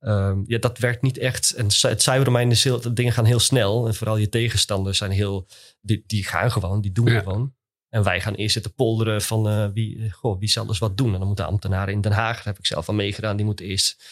Um, ja, dat werkt niet echt. En het cyberdomein is heel, dingen gaan heel snel. En vooral je tegenstanders zijn heel, die, die gaan gewoon, die doen gewoon. En wij gaan eerst zitten polderen van wie, goh, wie zal dus wat doen. En dan moeten ambtenaren in Den Haag, daar heb ik zelf al meegedaan, die moeten eerst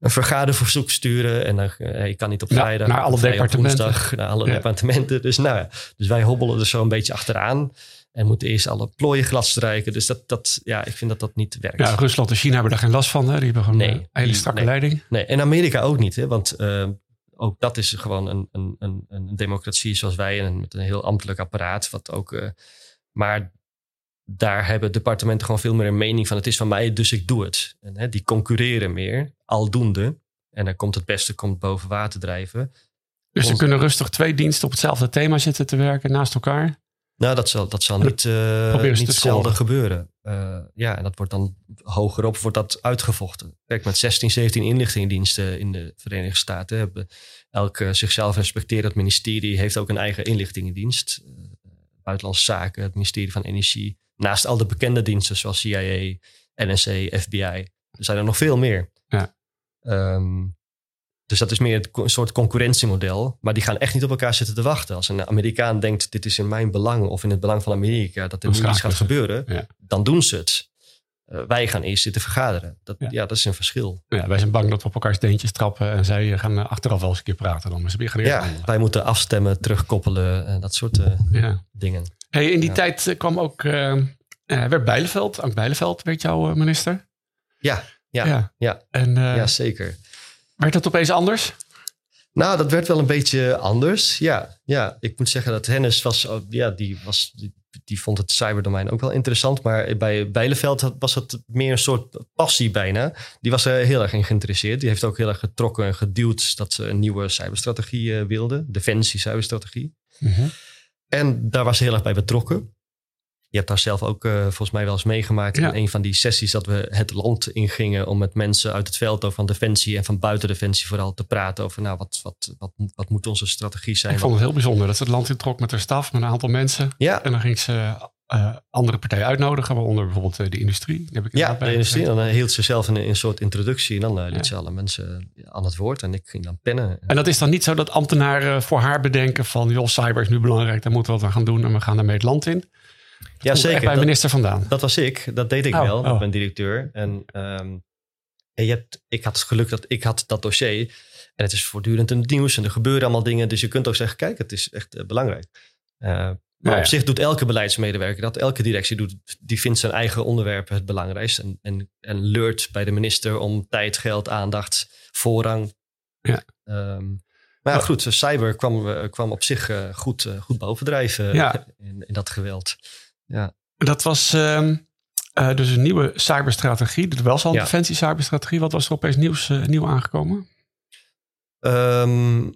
een vergaderverzoek sturen. En dan, uh, je kan niet op vrijdag. naar alle departementen. Woensdag, naar alle departementen. Dus, nou ja, dus wij hobbelen er zo een beetje achteraan. En moeten eerst alle plooien glad strijken. Dus dat, dat, ja, ik vind dat dat niet werkt. Ja, Rusland en China hebben daar geen last van. Hè? Die hebben gewoon nee, een hele strakke leiding. Nee, en Amerika ook niet. Hè? Want uh, ook dat is gewoon een, een, een, een democratie zoals wij. En met een heel ambtelijk apparaat. Wat ook, uh, maar daar hebben departementen gewoon veel meer een mening van. Het is van mij, dus ik doe het. En, hè, die concurreren meer, aldoende. En dan komt het beste komt boven water drijven. Dus ze kunnen rustig twee diensten op hetzelfde thema zitten te werken naast elkaar? Nou, dat zal, dat zal niet, uh, niet zelden gebeuren. Uh, ja, en dat wordt dan hogerop wordt dat uitgevochten. Kijk, met 16, 17 inlichtingendiensten in de Verenigde Staten hebben elke zichzelf respecterend ministerie heeft ook een eigen inlichtingendienst. Buitenlandse Zaken, het ministerie van Energie, Naast al de bekende diensten zoals CIA, NSA, FBI. Er zijn er nog veel meer. Ja. Um, dus dat is meer een soort concurrentiemodel. Maar die gaan echt niet op elkaar zitten te wachten. Als een Amerikaan denkt, dit is in mijn belang of in het belang van Amerika, dat er nu iets gaat gebeuren, ja. dan doen ze het. Uh, wij gaan eerst zitten vergaderen. Dat, ja. ja. dat is een verschil. Ja, wij zijn bang dat we op elkaar steentjes trappen en zij gaan achteraf wel eens een keer praten. Dan is het weer Ja, wij moeten afstemmen, terugkoppelen en dat soort uh, dingen. Hey, in die tijd eh, kwam ook, werd Bijleveld, Ank Bijleveld werd jouw minister. Ja, ja, ja. ja. En, ja zeker. Werd dat opeens anders? Nou, dat werd wel een beetje anders. Ja, ja. ik moet zeggen dat Hennis was, ja, die, was, die, vond het cyberdomein ook wel interessant. Maar bij Bijleveld was het meer een soort passie bijna. Die was er heel erg in geïnteresseerd. Die heeft ook heel erg getrokken en geduwd dat ze een nieuwe cyberstrategie uh, wilde. Defensie cyberstrategie. Mm en daar was ze heel erg bij betrokken. Je hebt daar zelf ook uh, volgens mij wel eens meegemaakt in een van die sessies dat we het land ingingen om met mensen uit het veld van Defensie en van buiten Defensie vooral te praten over nou, wat, wat, wat, wat moet onze strategie zijn. Ik vond het heel bijzonder dat ze het land introk met haar staf, met een aantal mensen. Ja. En dan ging ze uh, andere partijen uitnodigen, waaronder bijvoorbeeld uh, de industrie. heb ik ja, de industrie. En dan hield ze zelf een, een soort introductie en dan liet ze alle mensen aan het woord en ik ging dan pennen. En dat is dan niet zo dat ambtenaren voor haar bedenken van joh, cyber is nu belangrijk, daar moeten we wat aan gaan doen en we gaan daarmee het land in. Dat ja, zeker. bij dat, minister vandaan. Dat was ik. Dat deed ik oh, wel, oh. mijn directeur. En, um, en je hebt, ik had het geluk dat ik had dat dossier. En het is voortdurend in het nieuws en er gebeuren allemaal dingen. Dus je kunt ook zeggen, kijk, het is echt belangrijk. Maar op zich doet elke beleidsmedewerker dat. Elke directie doet, die vindt zijn eigen onderwerp het belangrijkste. En, en, en leurt bij de minister om tijd, geld, aandacht, voorrang. Ja. Um, maar ja, goed, cyber kwam, kwam op zich uh, goed, goed bovendrijven ja. in, in, dat geweld. Ja. Dat was um, uh, dus een nieuwe cyberstrategie. Dat was al een defensie cyberstrategie. Wat was er opeens nieuws, nieuw aangekomen? Um,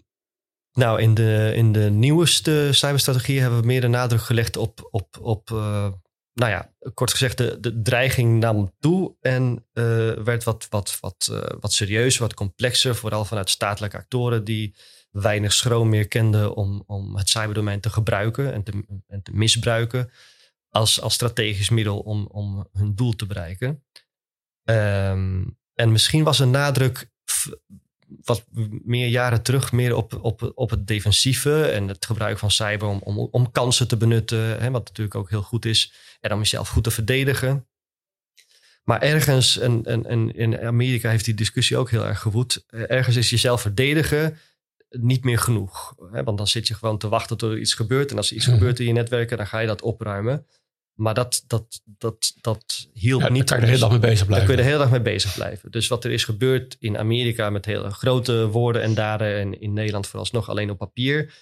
nou, in de, in de nieuwste cyberstrategie hebben we meer de nadruk gelegd op, op, op uh, nou ja, kort gezegd, de, de dreiging nam toe en uh, werd wat, wat, wat, uh, wat serieuzer, wat complexer, vooral vanuit statelijke actoren die weinig schroom meer kenden om, om het cyberdomein te gebruiken en te, en te misbruiken als, als strategisch middel om, om hun doel te bereiken. Um, en misschien was een nadruk wat meer jaren terug meer op, op, op het defensieve en het gebruik van cyber om, om, om kansen te benutten, hè, wat natuurlijk ook heel goed is, en om jezelf goed te verdedigen. Maar ergens, en, en, en in Amerika heeft die discussie ook heel erg gewoed, ergens is jezelf verdedigen niet meer genoeg. Hè, want dan zit je gewoon te wachten tot er iets gebeurt. En als er iets mhm. gebeurt in je netwerken, dan ga je dat opruimen. Maar dat, dat, dat, dat hielp niet. Daar kun je de hele dag mee bezig blijven. Daar kun je de hele dag mee bezig blijven. Dus wat er is gebeurd in Amerika met hele grote woorden en daden. En in Nederland vooralsnog alleen op papier.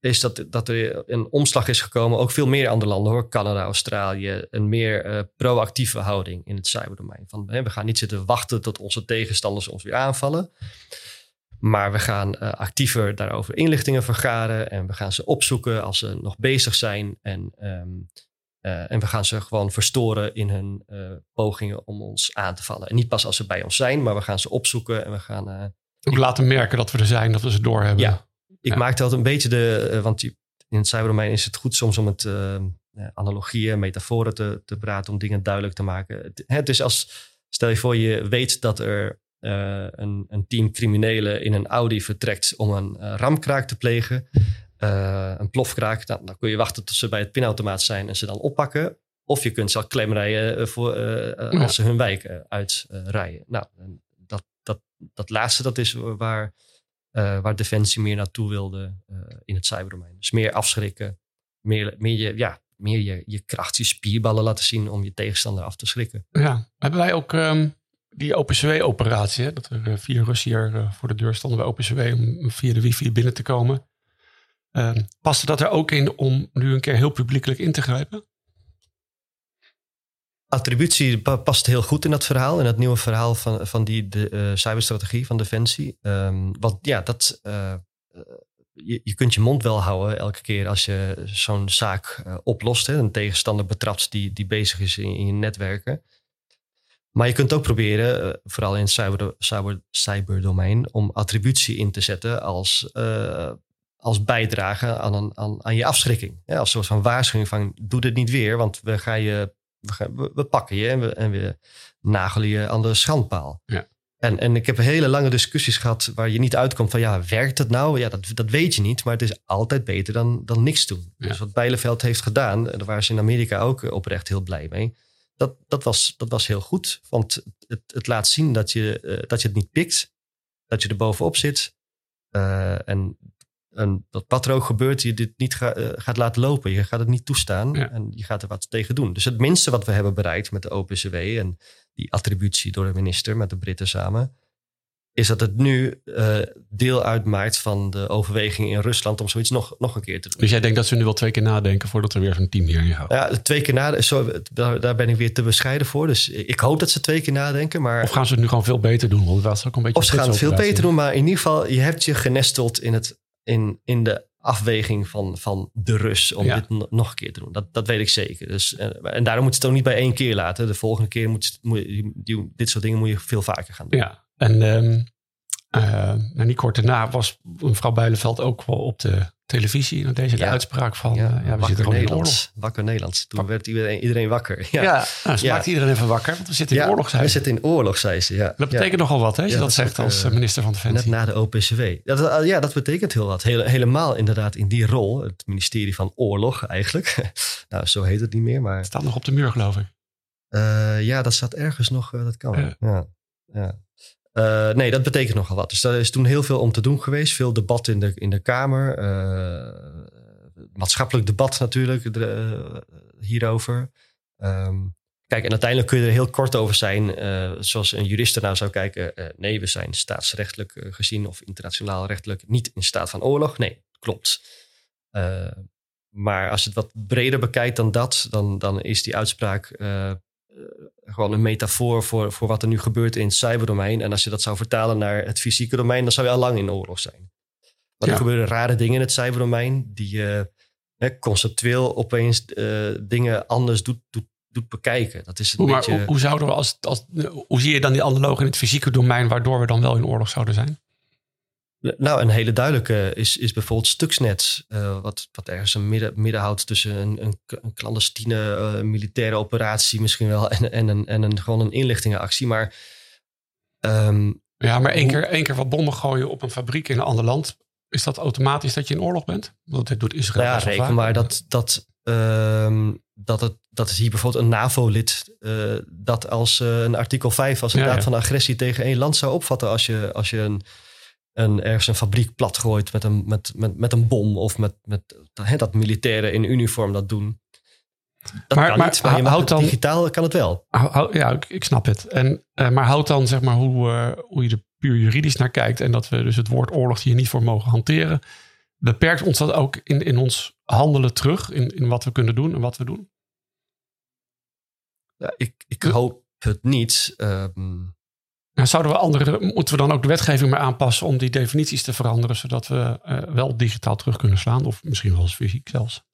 is dat, dat er een omslag is gekomen. Ook veel meer andere landen hoor. Canada, Australië. Een meer uh, proactieve houding in het cyberdomein. Van, hè, we gaan niet zitten wachten tot onze tegenstanders ons weer aanvallen. Maar we gaan uh, actiever daarover inlichtingen vergaren. En we gaan ze opzoeken als ze nog bezig zijn. En, um, uh, en we gaan ze gewoon verstoren in hun pogingen om ons aan te vallen. En niet pas als ze bij ons zijn, maar we gaan ze opzoeken en we gaan. Ook laten merken dat we er zijn, dat we ze doorhebben. Ja, ik ja. maakte altijd een beetje de. Uh, want in het cyberdomein is het goed soms om het uh, analogieën, metaforen te, te praten, om dingen duidelijk te maken. Het, het is als. Stel je voor, je weet dat er uh, een, een, team criminelen in een Audi vertrekt om een ramkraak te plegen. Een plofkraak. Nou, dan kun je wachten tot ze bij het pinautomaat zijn en ze dan oppakken. Of je kunt ze al klemrijden voor, als ja. ze hun wijk uitrijden. nou, dat, dat, dat laatste, dat is waar waar Defensie meer naartoe wilde in het cyberdomein. Dus meer afschrikken, meer, meer, je, ja, meer je, je kracht, je spierballen laten zien om je tegenstander af te schrikken. Ja, hebben wij ook um, die OpenCW-operatie, dat er vier Russen hier voor de deur stonden bij OpenCW om via de wifi binnen te komen. Ehm, paste dat er ook in om nu een keer heel publiekelijk in te grijpen? Attributie past heel goed in dat verhaal, in het nieuwe verhaal van, van die de, uh, cyberstrategie van Defensie. Um, want ja, dat, uh, je, je kunt je mond wel houden elke keer als je zo'n zaak oplost. Hè, een tegenstander betrapt die, die bezig is in, in je netwerken. Maar je kunt ook proberen, vooral in het cyber, cyber, cyberdomein, om attributie in te zetten als, als bijdrage aan, een, aan, aan je afschrikking. Ja, als soort van waarschuwing van doe dit niet weer, want we gaan je we, we, pakken je en we, en we nagelen je aan de schandpaal. Ja. En, en ik heb hele lange discussies gehad waar je niet uitkomt van ja, werkt het nou? Ja, dat, dat weet je niet, maar het is altijd beter dan, dan niks doen. Ja. Dus wat Bijleveld heeft gedaan, daar waren ze in Amerika ook oprecht heel blij mee. Dat, dat, was, dat was heel goed, want het, het laat zien dat je, uh, dat je het niet pikt, dat je er bovenop zit. Uh, en en dat wat er ook gebeurt, je dit niet ga, uh, gaat laten lopen. Je gaat het niet toestaan ja. en je gaat er wat tegen doen. Dus het minste wat we hebben bereikt met de OPCW en die attributie door de minister met de Britten samen, is dat het nu uh, deel uitmaakt van de overweging in Rusland om zoiets nog, nog een keer te doen. Dus jij denkt dat ze nu wel twee keer nadenken voordat er weer zo'n team hierin gaat? Ja, twee keer nadenken, daar, daar ben ik weer te bescheiden voor. Dus ik hoop dat ze twee keer nadenken. Maar... Of gaan ze het nu gewoon veel beter doen? Want dat was ook een beetje of ze gaan het veel beter doen, maar in ieder geval, je hebt je genesteld in het in, in de afweging van, van de Rus om Ja. dit nog een keer te doen. Dat, dat weet ik zeker. Dus, eh, en daarom moet je het ook niet bij één keer laten. De volgende keer moet, je- moet die, dit soort dingen moet je veel vaker gaan doen. Ja, en ehm eh, nou, niet kort daarna was mevrouw Bijleveld ook wel op de televisie. En deze de Ja. uitspraak van, ja, ja we wakker zitten gewoon in oorlog. Wakker Nederlands. Toen werd iedereen, iedereen wakker. Ja, Ja, nou, maakt iedereen even wakker, want we zitten in oorlog. zei we ze. zitten in oorlog, zei ze. Ja. Dat betekent nogal wat, hè, als je dat zegt als eh, eh, minister van Net Defensie. na de OPCW. Dat, eh, ja, dat betekent heel wat. Hele- helemaal inderdaad in die rol. Het ministerie van Oorlog eigenlijk. nou, zo heet het niet meer. Maar Het staat nog op de muur, geloof ik. Eh, ja, dat staat ergens nog. eh, dat kan. Ja. Eh, nee, dat betekent nogal wat. Dus daar is toen heel veel om te doen geweest. Veel debat in de, in de Kamer. eh, maatschappelijk debat natuurlijk eh, hierover. Ehm, kijk, en uiteindelijk kun je er heel kort over zijn. zoals een jurist nou zou kijken. nee, we zijn staatsrechtelijk gezien of internationaal rechtelijk niet in staat van oorlog. Nee, klopt. Maar als je het wat breder bekijkt dan dat, dan, dan is die uitspraak gewoon een metafoor voor, voor wat er nu gebeurt in het cyberdomein. En als je dat zou vertalen naar het fysieke domein, dan zou je al lang in oorlog zijn. Ja. er gebeuren rare dingen in het cyberdomein die je conceptueel opeens eh, dingen anders doet, doet, doet bekijken. Dat is een maar, beetje... hoe, hoe zouden we als, als, hoe zie je dan die analoog in het fysieke domein, waardoor we dan wel in oorlog zouden zijn? Nou, een hele duidelijke is, is bijvoorbeeld Stuxnet. eh, wat, wat ergens een midden, midden houdt tussen een, een, een clandestine eh, militaire operatie misschien wel en, en, een, en een, gewoon een inlichtingenactie. Maar ehm, Ja, maar één Hoe- keer, één keer wat bommen gooien op een fabriek in een ander land, is dat automatisch dat je in oorlog bent? Want dit doet Israël nou ja, reken vaak. maar dat, dat, ehm, dat, het, dat het hier bijvoorbeeld een NAVO-lid eh, dat als een artikel 5 als een Ja, daad ja. van agressie tegen één land zou opvatten als je, als je een, een, ergens een fabriek platgooit met een, met, met, met een bom of met, met dat militairen in uniform dat doen. Dat Maar- kan maar niet, maar dan- digitaal kan het wel. Ja, ik, ik snap het. En, eh, maar houd dan zeg maar hoe, eh, hoe je er puur juridisch naar kijkt en dat we dus het woord oorlog hier niet voor mogen hanteren. beperkt ons dat ook in, in ons handelen terug, in, in wat we kunnen doen en wat we doen? Ja, ik, ik hoop het niet. Um... zouden we andere, moeten we dan ook de wetgeving maar aanpassen om die definities te veranderen, zodat we uh, wel digitaal terug kunnen slaan, of misschien wel eens fysiek zelfs?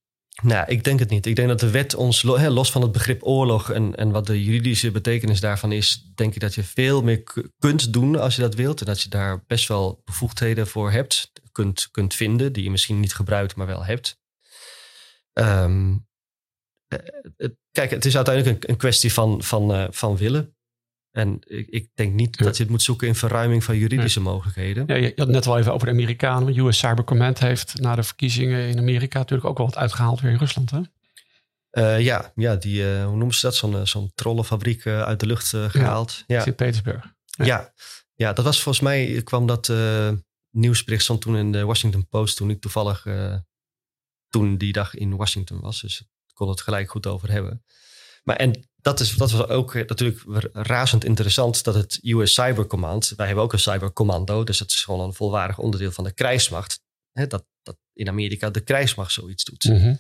Nou, ik denk het niet. Ik denk dat de wet ons, los van het begrip oorlog en, en wat de juridische betekenis daarvan is, denk ik dat je veel meer kunt doen als je dat wilt. En dat je daar best wel bevoegdheden voor hebt, kunt, kunt vinden, die je misschien niet gebruikt, maar wel hebt. Um, kijk, het is uiteindelijk een, een kwestie van, van, uh, van willen. En ik, ik denk niet dat je het moet zoeken in verruiming van juridische mogelijkheden. Ja, je had net wel even over de Amerikanen. US Cyber Command heeft na de verkiezingen in Amerika natuurlijk ook wel wat uitgehaald weer in Rusland. Hè? Uh, ja, ja die, uh, hoe noemen ze dat? Zo'n zo'n trollenfabriek uit de lucht gehaald. Ja, Sint-Petersburg. Ja. ja. Ja, dat was volgens mij, kwam dat nieuwsbericht stond toen in de Washington Post toen ik toevallig toen die dag in Washington was. Dus ik kon het gelijk goed over hebben. Maar en dat, is, dat was ook natuurlijk razend interessant dat het US Cyber Command, wij hebben ook een cybercommando, dus dat is gewoon een volwaardig onderdeel van de krijgsmacht. Hè, dat, dat in Amerika de krijgsmacht zoiets doet. Mhm.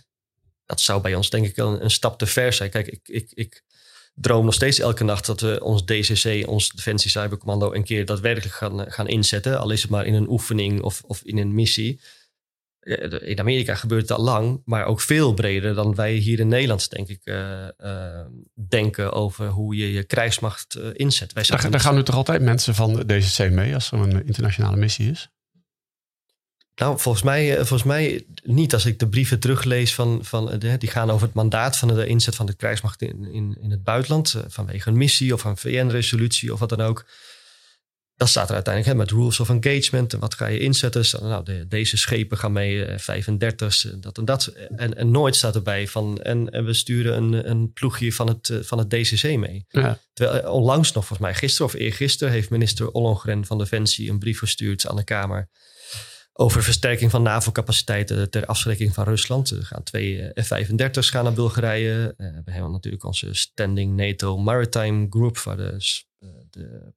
Dat zou bij ons denk ik een, een stap te ver zijn. Kijk, ik, ik, ik droom nog steeds elke nacht dat we ons DCC, ons Defensie Cybercommando, een keer daadwerkelijk gaan, gaan inzetten. Al is het maar in een oefening of, of in een missie. In Amerika gebeurt het al lang, maar ook veel breder dan wij hier in Nederland, denk ik, uh, uh, denken over hoe je je krijgsmacht uh, inzet. Wij daar, daar gaan nu toch altijd mensen van DCC mee als er een internationale missie is? Nou, volgens mij, volgens mij niet. Als ik de brieven teruglees van, van de, die gaan over het mandaat van de inzet van de krijgsmacht in, in, in het buitenland, vanwege een missie of een VN-resolutie of wat dan ook dat staat er uiteindelijk hè, met rules of engagement. En wat ga je inzetten? Nou, de, deze schepen gaan mee, uh, 35, dat en dat. En, en nooit staat erbij van. En, en we sturen een, een ploegje van het, uh, van het DCC mee. Ja. Terwijl onlangs nog, volgens mij gisteren of eergisteren, heeft minister Ollongren van Defensie een brief verstuurd aan de Kamer. Over versterking van NAVO-capaciteiten ter afschrikking van Rusland. Er gaan twee F-35's gaan naar Bulgarije. we hebben natuurlijk onze Standing NATO Maritime Group, waar de, de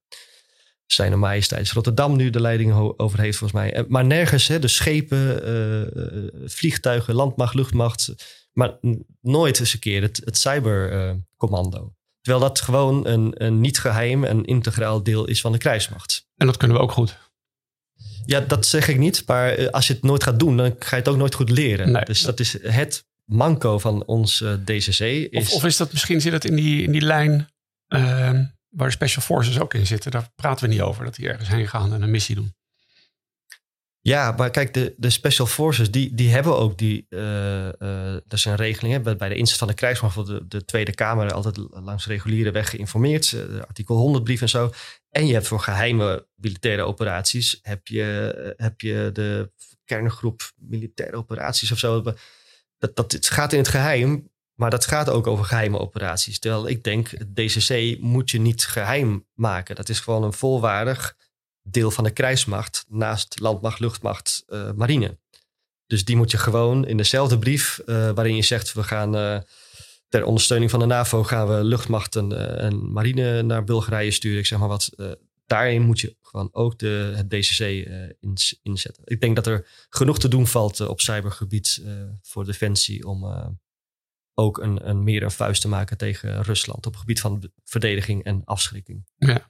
zijn majesteits Rotterdam nu de leiding over heeft, volgens mij. Maar nergens, hè, de schepen, uh, vliegtuigen, landmacht, luchtmacht. Maar nooit eens een keer het, het cybercommando. Uh, Terwijl dat gewoon een, een niet geheim en integraal deel is van de krijgsmacht. En dat kunnen we ook goed. Ja, dat zeg ik niet. Maar als je het nooit gaat doen, dan ga je het ook nooit goed leren. Nee. Dus dat is het manco van ons DCC. Is... Of, of, is dat misschien zit het in die, in die lijn ehm, waar de Special Forces ook in zitten, daar praten we niet over. Dat die ergens heen gaan en een missie doen. Ja, maar kijk, de, de Special Forces, die, die hebben ook die. Dat is een regeling. Hè, bij de inzet van de krijgsmacht de, de Tweede Kamer altijd langs reguliere weg geïnformeerd. Uh, artikel 100 brief en zo. En je hebt voor geheime militaire operaties. heb je, heb je de kerngroep militaire operaties of zo. Dat, dat, het gaat in het geheim. Maar dat gaat ook over geheime operaties. Terwijl ik denk, het DCC moet je niet geheim maken. Dat is gewoon een volwaardig deel van de krijgsmacht naast landmacht, luchtmacht, uh, marine. Dus die moet je gewoon in dezelfde brief uh, waarin je zegt we gaan uh, ter ondersteuning van de NAVO gaan we luchtmacht en, en marine naar Bulgarije sturen. Ik zeg maar wat. daarin moet je gewoon ook de, het DCC inzetten. Ik denk dat er genoeg te doen valt op cybergebied voor Defensie om ook een, een meer een vuist te maken tegen Rusland op het gebied van verdediging en afschrikking. Ja.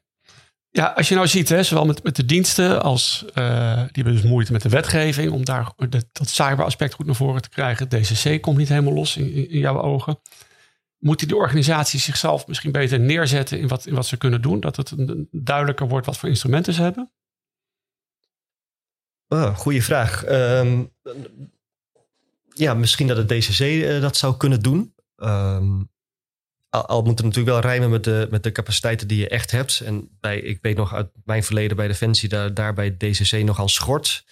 Ja, als je nou ziet, hè, zowel met, met de diensten als uh, die hebben dus moeite met de wetgeving om daar dat cyberaspect goed naar voren te krijgen. DCC komt niet helemaal los in, in jouw ogen. Moeten die organisaties zichzelf misschien beter neerzetten in wat, in wat ze kunnen doen? Dat het duidelijker wordt wat voor instrumenten ze hebben? Oh, goeie vraag. Um, ja, misschien dat het DCC eh, dat zou kunnen doen. Um, al, al, moet het natuurlijk wel rijmen met de, met de capaciteiten die je echt hebt. En bij, ik weet nog uit mijn verleden bij Defensie, daar, daar bij DCC nogal schort.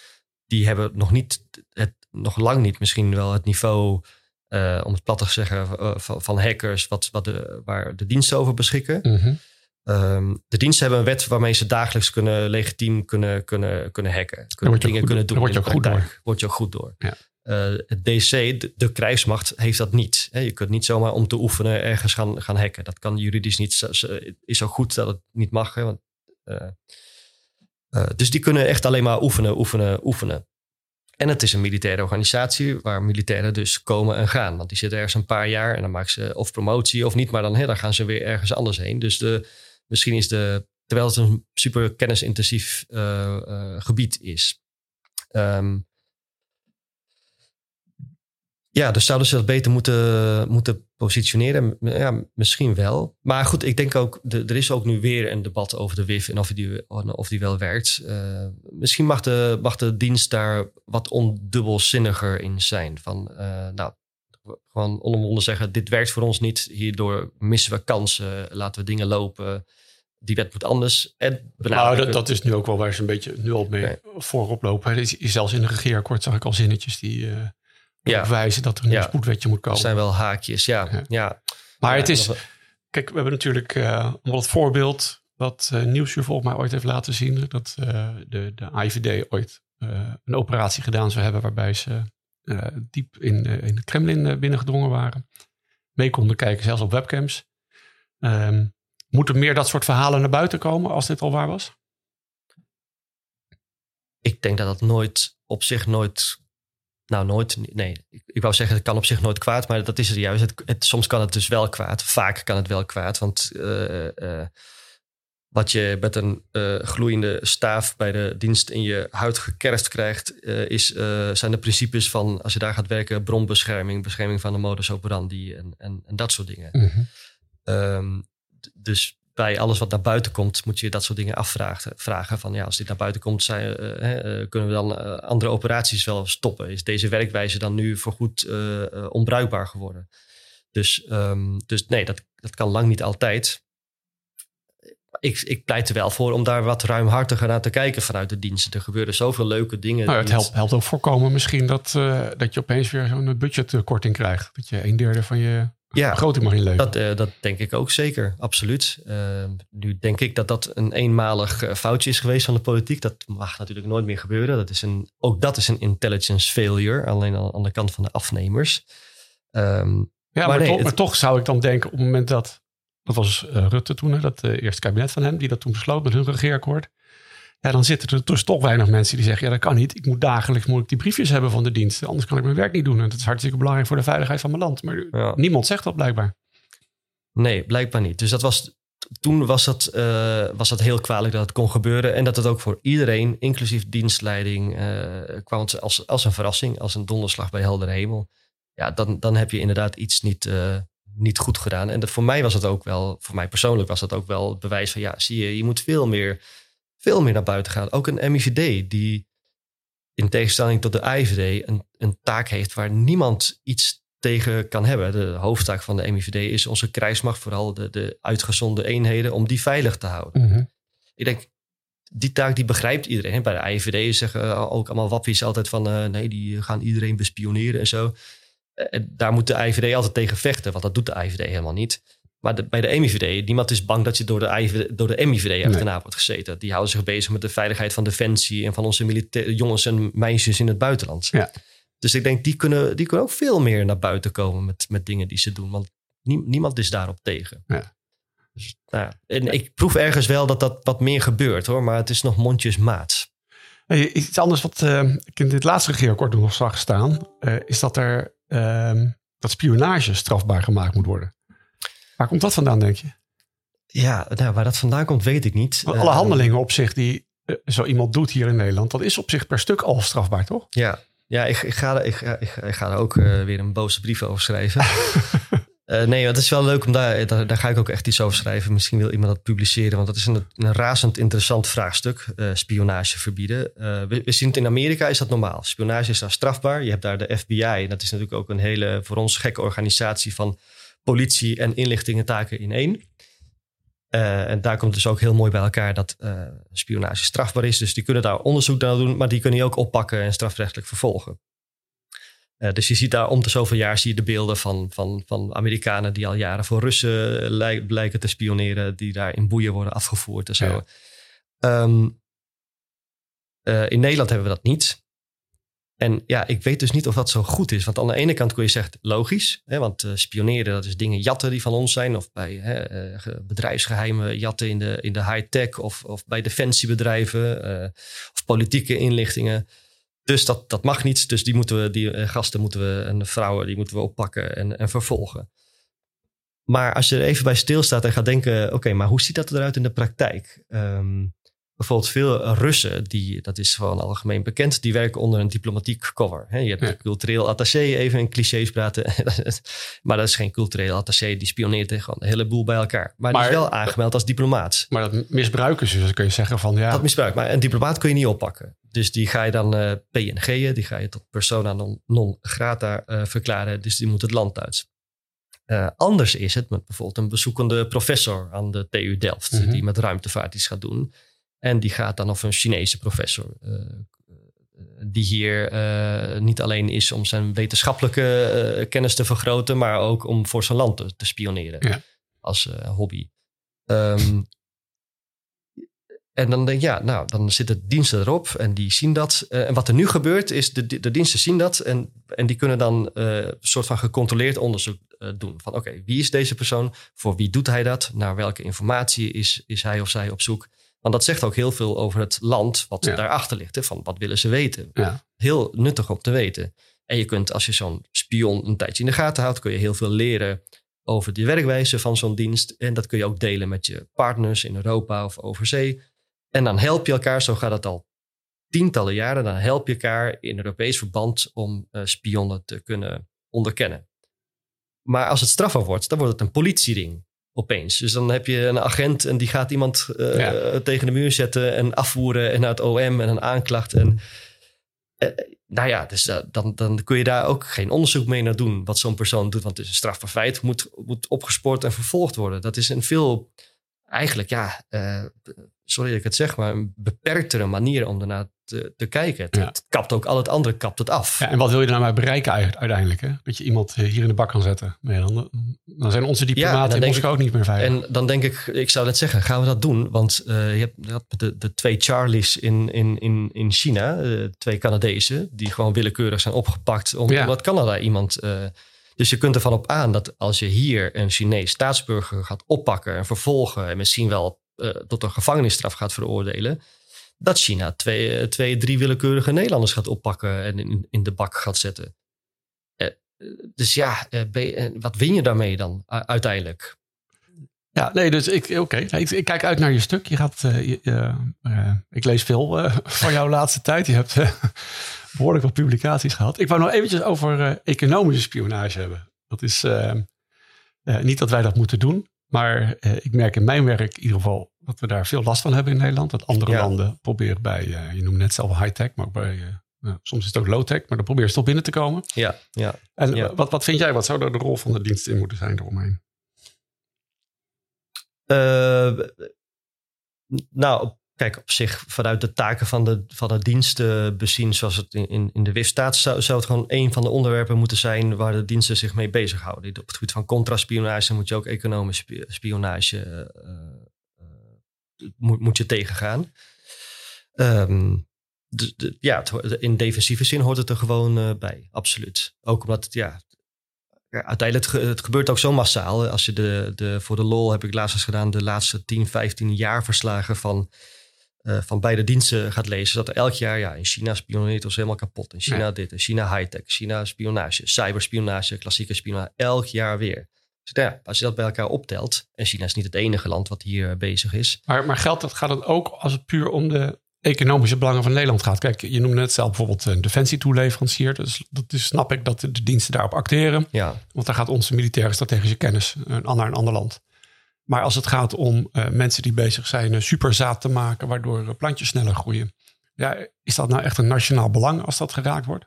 Die hebben nog niet, het, nog lang niet misschien wel het niveau, uh, om het plat te zeggen, uh, van, van, hackers, wat, wat de, waar de diensten over beschikken. Mm -hmm. um, de diensten hebben een wet waarmee ze dagelijks kunnen, legitiem kunnen, kunnen, kunnen hacken. Kunnen dingen goed, kunnen doen. Word je ook goed door. Word je ook goed door. Ja. Uh, het DC, de, de, krijgsmacht, heeft dat niet. Je kunt niet zomaar om te oefenen ergens gaan, gaan hacken. Dat kan juridisch niet. Is ook goed dat het niet mag. Hè, want, uh, uh, dus die kunnen echt alleen maar oefenen, oefenen, oefenen. En het is een militaire organisatie waar militairen dus komen en gaan. Want die zitten ergens een paar jaar en dan maken ze of promotie of niet, maar dan, dan gaan ze weer ergens anders heen. Dus de, misschien is de, terwijl het een super kennisintensief gebied is. Um, ja, dus zouden ze dat beter moeten, moeten positioneren? Ja, misschien wel. Maar goed, ik denk ook, de, er is ook nu weer een debat over de WIF en of die, of die wel werkt. Uh, misschien mag de, mag de dienst daar wat ondubbelzinniger in zijn. Van, uh, nou, gewoon onomwonden zeggen, dit werkt voor ons niet. Hierdoor missen we kansen, laten we dingen lopen. Die wet moet anders. En nou, dat, dat, is nu ook wel waar ze een beetje nu al mee nee. voorop lopen. Zelfs in een regeerakkoord zag ik al zinnetjes die... Uh ja. wijzen dat er een spoedwetje moet komen. Er zijn wel haakjes, ja. ja. Maar het is, kijk, we hebben natuurlijk uh, het voorbeeld wat uh, Nieuwsuur volgens mij ooit heeft laten zien. Dat uh, de, de IVD ooit een operatie gedaan zou hebben waarbij ze diep in, in het Kremlin binnengedrongen waren. Mee konden kijken, zelfs op webcams. Um, moeten meer dat soort verhalen naar buiten komen als dit al waar was? Ik denk dat dat nooit op zich nooit nou, nooit. Nee, ik, ik, wou zeggen, het kan op zich nooit kwaad, maar dat is het juist. Het, soms kan het dus wel kwaad. Vaak kan het wel kwaad. Want uh, uh, wat je met een uh, gloeiende staaf bij de dienst in je huid gekerst krijgt, is, zijn de principes van als je daar gaat werken, bronbescherming, bescherming van de modus operandi en, en, en dat soort dingen. Mm -hmm. um, dus bij alles wat naar buiten komt, moet je dat soort dingen afvragen. Vragen van ja, als dit naar buiten komt, zijn, uh, uh, kunnen we dan uh, andere operaties wel stoppen? Is deze werkwijze dan nu voorgoed onbruikbaar geworden? Dus, um, dus nee, dat, dat kan lang niet altijd. Ik, ik pleit er wel voor om daar wat ruimhartiger naar te kijken vanuit de diensten. Er gebeuren zoveel leuke dingen. Nou, het helpt, helpt ook voorkomen misschien dat, dat je opeens weer zo'n budgetkorting krijgt. Dat je een derde van je ja, grote mag inleveren. Dat, uh, dat denk ik ook zeker, absoluut. Uh, nu denk ik dat dat een eenmalig uh, foutje is geweest van de politiek. Dat mag natuurlijk nooit meer gebeuren. Dat is een, ook dat is een intelligence failure, alleen aan, aan de kant van de afnemers. Um, ja, maar, maar, nee, toch, het, maar, toch, zou ik dan denken op het moment dat... Dat was Rutte toen, dat eerste kabinet van hem, die dat toen besloot met hun regeerakkoord. Ja, dan zitten er dus toch weinig mensen die zeggen: ja, dat kan niet. Ik moet dagelijks moet ik die briefjes hebben van de dienst. Anders kan ik mijn werk niet doen. En dat is hartstikke belangrijk voor de veiligheid van mijn land. Maar niemand zegt dat blijkbaar. Nee, blijkbaar niet. Dus dat was, toen was dat, uh, was dat heel kwalijk dat het kon gebeuren. En dat het ook voor iedereen, inclusief dienstleiding, uh, kwam als, als een verrassing, als een donderslag bij heldere hemel. Ja, dan, dan heb je inderdaad iets niet, uh, niet goed gedaan. En dat, voor mij was het ook wel, voor mij persoonlijk was dat ook wel het bewijs van ja, zie je, je moet veel meer veel meer naar buiten gaan. Ook een MIVD die in tegenstelling tot de IVD een, een taak heeft waar niemand iets tegen kan hebben. De hoofdtaak van de MIVD is onze krijgsmacht, vooral de, de uitgezonde eenheden, om die veilig te houden. Mhm. Ik denk, die taak die begrijpt iedereen. Bij de IVD zeggen ook allemaal wappies altijd van uh, nee, die gaan iedereen bespioneren en zo. En eh, daar moet de IVD altijd tegen vechten, want dat doet de IVD helemaal niet. Maar bij de MIVD, niemand is bang dat je door de, door de MIVD achterna wordt gezeten. Die houden zich bezig met de veiligheid van defensie en van onze militaire jongens en meisjes in het buitenland. Ja. Dus ik denk, die kunnen, die kunnen ook veel meer naar buiten komen met, met dingen die ze doen. Want niemand is daarop tegen. Ja. Dus, nou, en ik proef ergens wel dat dat wat meer gebeurt hoor, maar het is nog mondjesmaat. Hey, iets anders wat uh, ik in dit laatste regeerakkoord nog zag staan, uh, is dat er uh, dat spionage strafbaar gemaakt moet worden. Waar komt dat vandaan, denk je? Ja, nou, waar dat vandaan komt, weet ik niet. alle uh, handelingen op zich die uh, zo iemand doet hier in Nederland, dat is op zich per stuk al strafbaar, toch? Ja, ja ik, ik, ga, ik, ik, ik ga er ook uh, weer een boze brief over schrijven. nee, het is wel leuk om daar, daar, daar, ga ik ook echt iets over schrijven. Misschien wil iemand dat publiceren, want dat is een, een razend interessant vraagstuk. spionage verbieden. We, we, zien het in Amerika, is dat normaal. Spionage is daar strafbaar. Je hebt daar de FBI. Dat is natuurlijk ook een hele voor ons gekke organisatie van politie en inlichtingentaken in één. Uh, en daar komt dus ook heel mooi bij elkaar dat uh, spionage strafbaar is. Dus die kunnen daar onderzoek naar doen, maar die kunnen je ook oppakken en strafrechtelijk vervolgen. Uh, dus je ziet daar om de zoveel jaar zie je de beelden van, van, van Amerikanen die al jaren voor Russen lijken te spioneren, die daar in boeien worden afgevoerd en zo. Ja. Um, in Nederland hebben we dat niet. En ja, ik weet dus niet of dat zo goed is. Want aan de ene kant kun je zeggen, logisch. Hè, want uh, spioneren, dat is dingen jatten die van ons zijn. Of bij hè, uh, bedrijfsgeheimen jatten in de, in de high-tech. Of, of bij defensiebedrijven. Uh, of politieke inlichtingen. Dus dat, dat mag niet. Dus die, moeten we, die eh, gasten moeten we, en de vrouwen die moeten we oppakken en, en vervolgen. Maar als je er even bij stilstaat en gaat denken: oké, maar hoe ziet dat eruit in de praktijk? Ehm, bijvoorbeeld veel Russen, die, dat is gewoon algemeen bekend, die werken onder een diplomatiek cover. je hebt een cultureel attaché, even in clichés praten. maar dat is geen cultureel attaché, die spioneert gewoon een heleboel bij elkaar. Maar, maar die is wel aangemeld als diplomaat. Maar dat misbruiken ze, dus kun je zeggen van ja. Dat misbruik, maar een diplomaat kun je niet oppakken. Dus die ga je dan uh, PNG'en, die ga je tot persona non, non grata uh, verklaren. Dus die moet het land uit. Uh, anders is het met bijvoorbeeld een bezoekende professor aan de TU Delft, mm -hmm. die met ruimtevaart iets gaat doen. En die gaat dan of een Chinese professor. Uh, die hier uh, niet alleen is om zijn wetenschappelijke uh, kennis te vergroten, maar ook om voor zijn land te, te spioneren ja. als hobby. Um, en dan denk je, ja, nou, dan zitten diensten erop en die zien dat. en wat er nu gebeurt, is de, de diensten zien dat en, en die kunnen dan een soort van gecontroleerd onderzoek doen. Van oké, wie is deze persoon? Voor wie doet hij dat? Naar welke informatie is, is hij of zij op zoek? Want dat zegt ook heel veel over het land wat ja. daarachter ligt. Hè, van wat willen ze weten? Ja. Heel nuttig om te weten. En je kunt, als je zo'n spion een tijdje in de gaten houdt, kun je heel veel leren over de werkwijze van zo'n dienst. En dat kun je ook delen met je partners in Europa of overzee. En dan help je elkaar, zo gaat het al tientallen jaren, dan help je elkaar in Europees verband om uh, spionnen te kunnen onderkennen. Maar als het strafbaar wordt, dan wordt het een politiering opeens. Dus dan heb je een agent en die gaat iemand uh, tegen de muur zetten en afvoeren en naar het OM en een aanklacht. En, uh, nou ja, dus uh, dan, dan kun je daar ook geen onderzoek mee naar doen wat zo'n persoon doet. Want het is een strafbaar feit, moet, moet opgespoord en vervolgd worden. Dat is een veel, eigenlijk ja, sorry dat ik het zeg, maar een beperktere manier om daarna te, te kijken. Het, Ja. het kapt ook al het andere, kapt het af. Ja, en wat wil je er nou bereiken uiteindelijk? Hè? Dat je iemand eh, hier in de bak kan zetten. Ja, dan, dan zijn onze Ja, diplomaten dan in Moskou ook niet meer veilig. En dan denk ik, ik zou net zeggen, gaan we dat doen? Want eh, je hebt had de, de twee Charlies in, in, in, in China, eh, twee Canadezen, die gewoon willekeurig zijn opgepakt om, Ja. omdat Canada iemand. dus je kunt ervan op aan dat als je hier een Chinees staatsburger gaat oppakken en vervolgen en misschien wel eh, tot een gevangenisstraf gaat veroordelen, dat China twee, eh, twee drie willekeurige Nederlanders gaat oppakken en in, in de bak gaat zetten. Eh, dus ja, wat win je daarmee dan uiteindelijk? Ja, nee, dus ik, oké. Ik, kijk uit naar je stuk. Je gaat, ik lees veel van jouw laatste tijd. Je hebt eh, behoorlijk wat publicaties gehad. Ik wou nog eventjes over economische spionage hebben. Dat is niet dat wij dat moeten doen. Maar eh, ik merk in mijn werk in ieder geval dat we daar veel last van hebben in Nederland. Dat andere Ja. landen proberen bij, eh, je noemt net zelf high-tech, maar ook bij, eh, nou, soms is het ook low-tech. Maar dan proberen ze toch binnen te komen. Ja, ja. En Ja. wat, wat vind jij, wat zou daar de rol van de dienst in moeten zijn eromheen? Nou, kijk, op zich vanuit de taken van de, van de diensten bezien, zoals het in, in, de WIF staat, zou, het gewoon een van de onderwerpen moeten zijn waar de diensten zich mee bezighouden. Op het gebied van contraspionage moet je ook economische spi- spionage eh, eh, moet, moet je tegengaan. Ehm, de, ja, in defensieve zin hoort het er gewoon eh, bij, absoluut. Ook omdat het, ja, uiteindelijk het, het gebeurt ook zo massaal. Als je de, de, voor de lol heb ik laatst eens gedaan de laatste 10, 15 jaar verslagen van, eh, van beide diensten gaat lezen. Dat er elk jaar, ja, in China spioneert ons helemaal kapot. In China Ja. dit, in China high-tech, China spionage, cyberspionage, klassieke spionage. Elk jaar weer. Dus ja, als je dat bij elkaar optelt, en China is niet het enige land wat hier eh, bezig is. Maar, maar geldt dat, gaat het ook als het puur om de economische belangen van Nederland gaat? Kijk, je noemde net zelf bijvoorbeeld een defensietoeleverancier. Dus dat is, snap ik dat de diensten daarop acteren. Ja, Want daar gaat onze militaire strategische kennis eh, naar een ander land. Maar als het gaat om eh, mensen die bezig zijn eh, superzaad te maken, waardoor eh, plantjes sneller groeien. Ja, is dat nou echt een nationaal belang als dat geraakt wordt?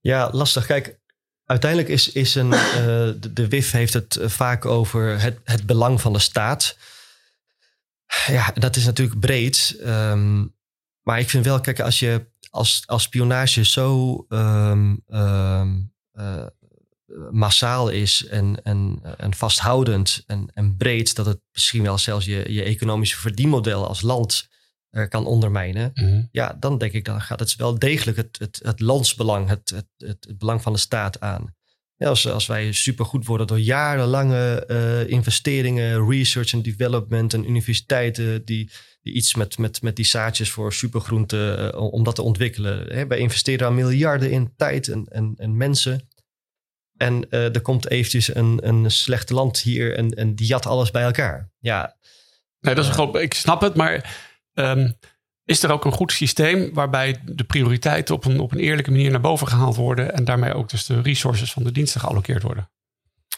Ja, lastig. Kijk, uiteindelijk is, is een. de, de WIF heeft het vaak over het, het belang van de staat. Ja, dat is natuurlijk breed. ehm, maar ik vind wel, kijk, als je als, als spionage zo ehm, ehm, eh, massaal is en, en, en vasthoudend en, en breed, dat het misschien wel zelfs je, je economische verdienmodel als land eh, kan ondermijnen ja, dan denk ik, dan gaat het wel degelijk het, het, het landsbelang, het, het, het, het belang van de staat aan. Ja, als, als wij supergoed worden door jarenlange uh, investeringen, research en development en universiteiten die, die iets met, met, met die zaadjes voor supergroenten, uh, om dat te ontwikkelen. Hè, wij investeren daar miljarden in tijd en, en, en mensen. En uh, er komt eventjes een, een slecht land hier en, en die jat alles bij elkaar. Ja. Nee, dat is een groot, ik snap het, maar um, is er ook een goed systeem waarbij de prioriteiten op een, op een eerlijke manier naar boven gehaald worden en daarmee ook dus de resources van de diensten geallockeerd worden?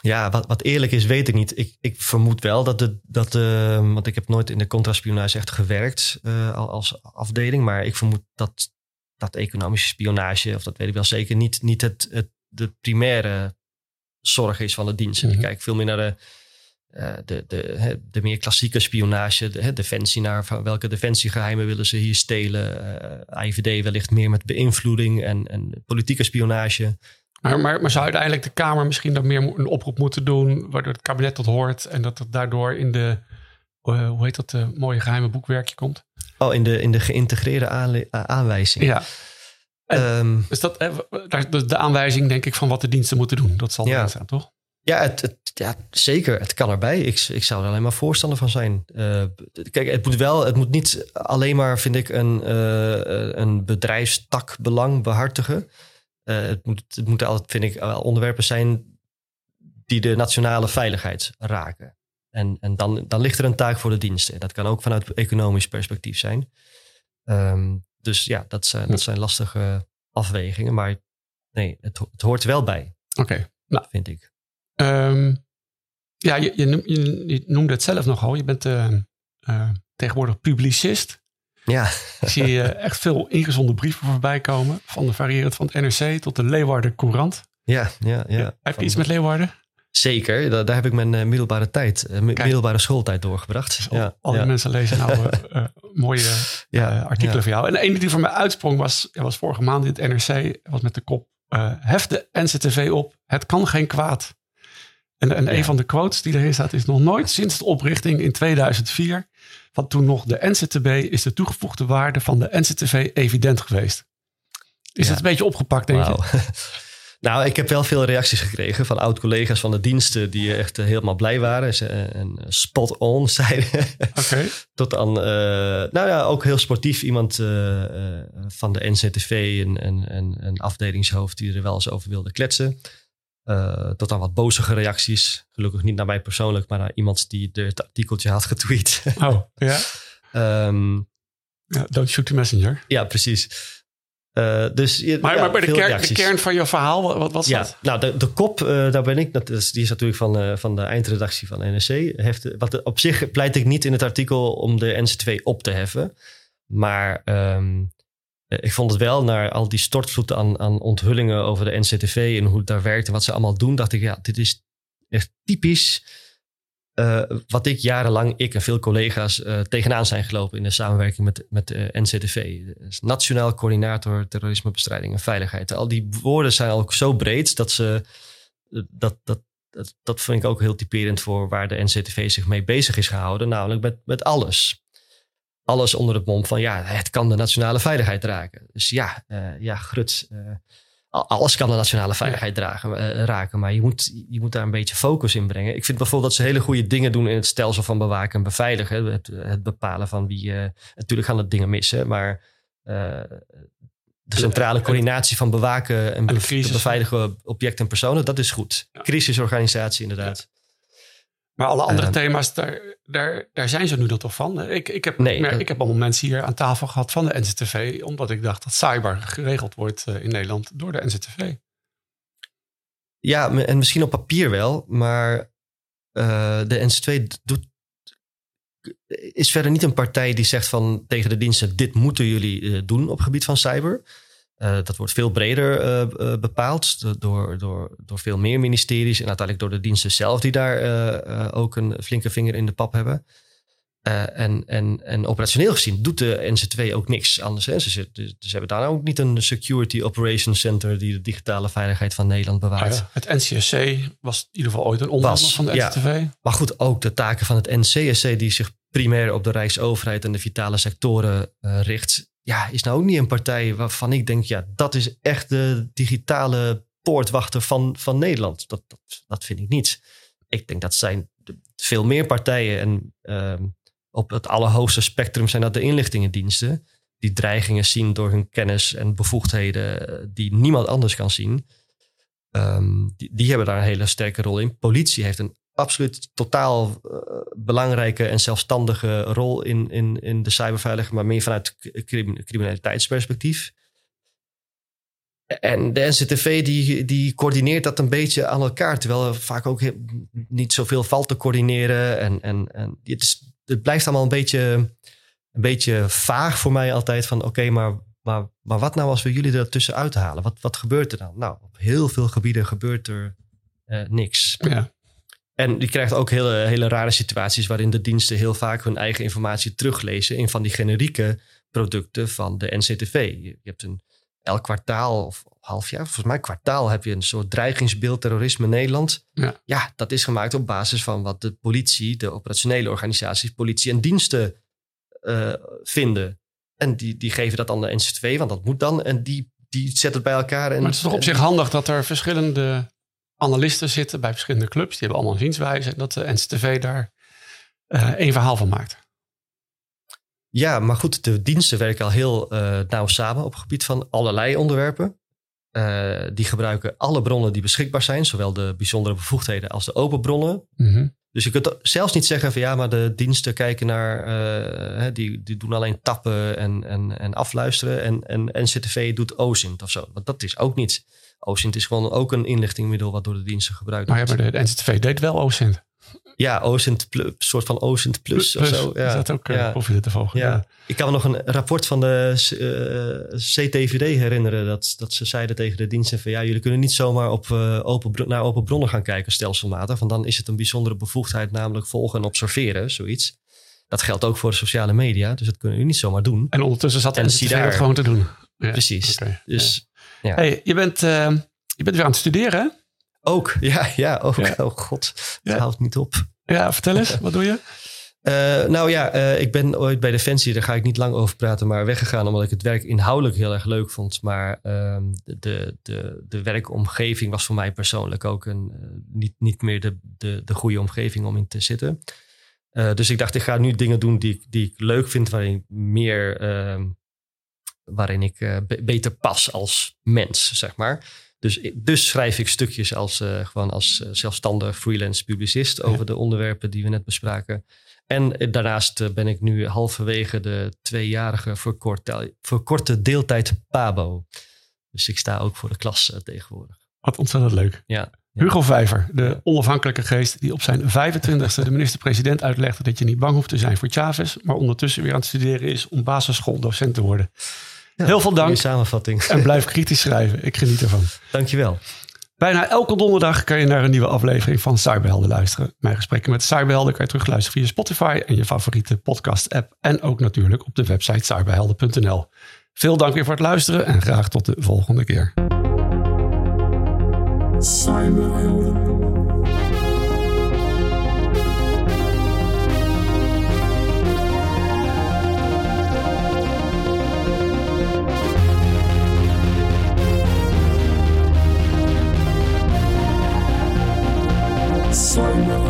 Ja, wat, wat eerlijk is, weet ik niet. Ik, ik vermoed wel dat de, dat de. Want ik heb nooit in de contraspionage echt gewerkt uh, als afdeling. Maar ik vermoed dat, dat economische spionage, of dat weet ik wel zeker, niet, niet het, het, de primaire zorg is van de dienst. Mm -hmm. Ik kijk veel meer naar de, uh, de, de, de meer klassieke spionage, de defensie naar van welke defensiegeheimen willen ze hier stelen. Uh, IVD wellicht meer met beïnvloeding en, en politieke spionage. Maar, maar, maar zou uiteindelijk de Kamer misschien dan meer een oproep moeten doen, waardoor het kabinet tot hoort en dat het daardoor in de, uh, hoe heet dat, mooie geheime boekwerkje komt? Oh, in de, in de geïntegreerde aanwijzing. Ja. Um, dus dat, de aanwijzing, denk ik, van wat de diensten moeten doen. Dat zal ja. zijn, toch? Ja, het, het, ja, zeker. Het kan erbij. Ik, ik zou er alleen maar voorstander van zijn. Uh, kijk, het moet wel, het moet niet alleen maar, vind ik, een, uh, een bedrijfstakbelang behartigen. Uh, het, moet, het moeten altijd, vind ik, onderwerpen zijn die de nationale veiligheid raken. En, en dan, dan ligt er een taak voor de diensten. Dat kan ook vanuit economisch perspectief zijn. Um, dus ja, dat zijn, dat zijn lastige afwegingen. Maar nee, het, het hoort wel bij. Oké. Okay. Nou, vind ik. Um, ja, je, je, je, noemde het zelf nogal. Je bent uh, uh, tegenwoordig publicist. Ja. Ik zie uh, echt veel ingezonden brieven voorbij komen. Van de variërend van het NRC tot de Leeuwarden Courant. Ja, ja, ja. Heb je iets met Leeuwarden? Zeker, daar, daar heb ik mijn uh, middelbare tijd, uh, middelbare schooltijd doorgebracht. Dus ja, al die ja. mensen lezen nou uh, mooie ja, artikelen van jou. En de ene die voor mij uitsprong was, was vorige maand in het NRC, was met de kop hef de NCTV op, het kan geen kwaad. En, en een van de quotes die erin staat is nog nooit sinds de oprichting in 2004 van toen nog de NCTB is de toegevoegde waarde van de NCTV evident geweest. Is het een beetje opgepakt denk wow. je? Nou, ik heb wel veel reacties gekregen van oud-collega's van de diensten die echt helemaal blij waren en spot on zeiden. Okay. Tot aan, uh, nou ja, ook heel sportief iemand uh, van de NCTV en, en, en een afdelingshoofd die er wel eens over wilde kletsen. Uh, tot aan wat bozige reacties. Gelukkig niet naar mij persoonlijk, maar naar iemand die het artikeltje had getweet. Oh, ja? um, ja don't shoot the messenger. Ja, precies. Uh, dus, maar, ja, maar bij de kern, de kern, van je verhaal, wat was ja, dat? Nou, de, de kop, uh, daar ben ik. Dat is, die is natuurlijk van, uh, van de eindredactie van NRC. Heeft, wat, op zich pleit ik niet in het artikel om de NC2 op te heffen. Maar um, ik vond het wel, naar al die stortvloed aan, aan onthullingen over de NCTV en hoe het daar werkt en wat ze allemaal doen, dacht ik, ja, dit is echt typisch uh, wat ik jarenlang, ik en veel collega's, uh, tegenaan zijn gelopen in de samenwerking met, met de NCTV. Dus Nationaal Coördinator Terrorismebestrijding en Veiligheid. Al die woorden zijn ook zo breed dat ze, dat, dat, dat, dat vind ik ook heel typerend voor waar de NCTV zich mee bezig is gehouden, namelijk met, met alles alles onder het mom van ja, het kan de nationale veiligheid raken. Dus ja, ja, grut. Uh, alles kan de nationale veiligheid dragen, uh, raken, maar je moet, je moet daar een beetje focus in brengen. Ik vind bijvoorbeeld dat ze hele goede dingen doen in het stelsel van bewaken en beveiligen. Het, het bepalen van wie. natuurlijk gaan het dingen missen, maar de centrale coördinatie van bewaken en, beveiligen objecten en personen, dat is goed. Crisisorganisatie, inderdaad. Maar alle andere uh, thema's, daar, daar, daar zijn ze nu dan toch van. Ik, ik, heb, nee, ik heb allemaal mensen hier aan tafel gehad van de NCTV, omdat ik dacht dat cyber geregeld wordt uh, in Nederland door de NCTV. Ja, en misschien op papier wel, maar uh, de NC2 doet, is verder niet een partij die zegt van tegen de diensten: dit moeten jullie doen op gebied van cyber. Uh, dat wordt veel breder uh, uh, bepaald door, door, door veel meer ministeries en uiteindelijk door de diensten zelf die daar ook een flinke vinger in de pap hebben. en, en, en operationeel gezien doet de NC2 ook niks anders. Hè. Ze, ze, ze, hebben daar ook niet een Security Operations Center die de digitale veiligheid van Nederland bewaart. ja, het NCSC was in ieder geval ooit een onderdeel van de NCTV. Ja, maar goed, ook de taken van het NCSC die zich primair op de Rijksoverheid en de vitale sectoren richt ja, is nou ook niet een partij waarvan ik denk, ja, dat is echt de digitale poortwachter van, van Nederland. Dat, dat, vind ik niet. Ik denk dat zijn veel meer partijen en ehm, op het allerhoogste spectrum zijn dat de inlichtingendiensten. Die dreigingen zien door hun kennis en bevoegdheden eh, die niemand anders kan zien. Ehm, die, die, hebben daar een hele sterke rol in. Politie heeft een absoluut totaal uh, belangrijke en zelfstandige rol in, in, in de cyberveiligheid, maar meer vanuit criminaliteitsperspectief. En de NCTV die, die coördineert dat een beetje aan elkaar, terwijl er vaak ook niet zoveel valt te coördineren. En, en, en het, is, het blijft allemaal een beetje, een beetje vaag voor mij altijd van oké, maar, maar, maar wat nou als we jullie er tussenuit halen? Wat, wat gebeurt er dan? Nou, op heel veel gebieden gebeurt er uh, niks. Ja. En je krijgt ook hele, hele rare situaties waarin de diensten heel vaak hun eigen informatie teruglezen in van die generieke producten van de NCTV. Je, hebt een elk kwartaal of half jaar, volgens mij kwartaal, heb je een soort dreigingsbeeld terrorisme in Nederland. Ja. ja, dat is gemaakt op basis van wat de politie, de operationele organisaties, politie en diensten uh, vinden. En die, die geven dat aan de NCTV, want dat moet dan. En die, die zetten het bij elkaar. En, maar het is toch op zich handig dat er verschillende analisten zitten bij verschillende clubs. Die hebben allemaal een zienswijze. En dat de NCTV daar uh, één verhaal van maakt. Ja, maar goed, de diensten werken al heel uh, nauw samen op het gebied van allerlei onderwerpen. Uh, die gebruiken alle bronnen die beschikbaar zijn, zowel de bijzondere bevoegdheden als de open bronnen. Mm -hmm. Dus je kunt zelfs niet zeggen van ja, maar de diensten kijken naar, uh, die, die doen alleen tappen en, en, en afluisteren. En, en NCTV doet OSINT of zo. Want dat is ook niet. OSINT is gewoon ook een inlichtingmiddel wat door de diensten gebruikt wordt. Maar, ja, maar de NCTV deed wel OSINT. Ja, OSINT plus, een soort van OSINT plus, plus of zo. Ja. Is dat ook ja. koffie te volgen? Ja. ja. Ik kan me nog een rapport van de uh, CTVD herinneren. Dat, dat ze zeiden tegen de diensten van ja, jullie kunnen niet zomaar op, uh, open, naar open bronnen gaan kijken stelselmatig. Want dan is het een bijzondere bevoegdheid, namelijk volgen en observeren, zoiets. Dat geldt ook voor sociale media, dus dat kunnen jullie niet zomaar doen. En ondertussen zat de NCTV dat gewoon te doen. Ja. Precies. Okay. Dus, ja. Hey, je, bent, uh, je bent weer aan het studeren, hè? Ook, ja, ja, ook. Ja. Oh god, het houdt niet op. Ja, vertel eens, wat doe je? Uh, nou ja, uh, ik ben ooit bij Defensie, daar ga ik niet lang over praten, maar weggegaan omdat ik het werk inhoudelijk heel erg leuk vond. Maar uh, de, de, de werkomgeving was voor mij persoonlijk ook een, uh, niet, niet meer de, de, de goede omgeving om in te zitten. dus ik dacht, ik ga nu dingen doen die, ik, die ik leuk vind, waarin ik meer, ehm, waarin ik be beter pas als mens, zeg maar. Dus, dus schrijf ik stukjes als, uh, gewoon als uh, zelfstandig freelance publicist over ja. de onderwerpen die we net bespraken. En daarnaast ben ik nu halverwege de tweejarige verkorte, verkorte deeltijd PABO. Dus ik sta ook voor de klas tegenwoordig. Wat ontzettend leuk. Ja. Hugo Vijver, de onafhankelijke geest die op zijn 25e de minister-president uitlegde dat je niet bang hoeft te zijn voor Chavez, maar ondertussen weer aan het studeren is om basisschooldocent te worden. Ja, Heel veel dank. samenvatting. En blijf kritisch schrijven. Ik geniet ervan. Dankjewel. Bijna elke donderdag kan je naar een nieuwe aflevering van Cyberhelden luisteren. Mijn gesprekken met Cyberhelden kan je terugluisteren via Spotify en je favoriete podcast-app. En ook natuurlijk op de website cyberhelden.nl. Veel dank weer voor het luisteren en graag tot de volgende keer. Cyberhelden. soul.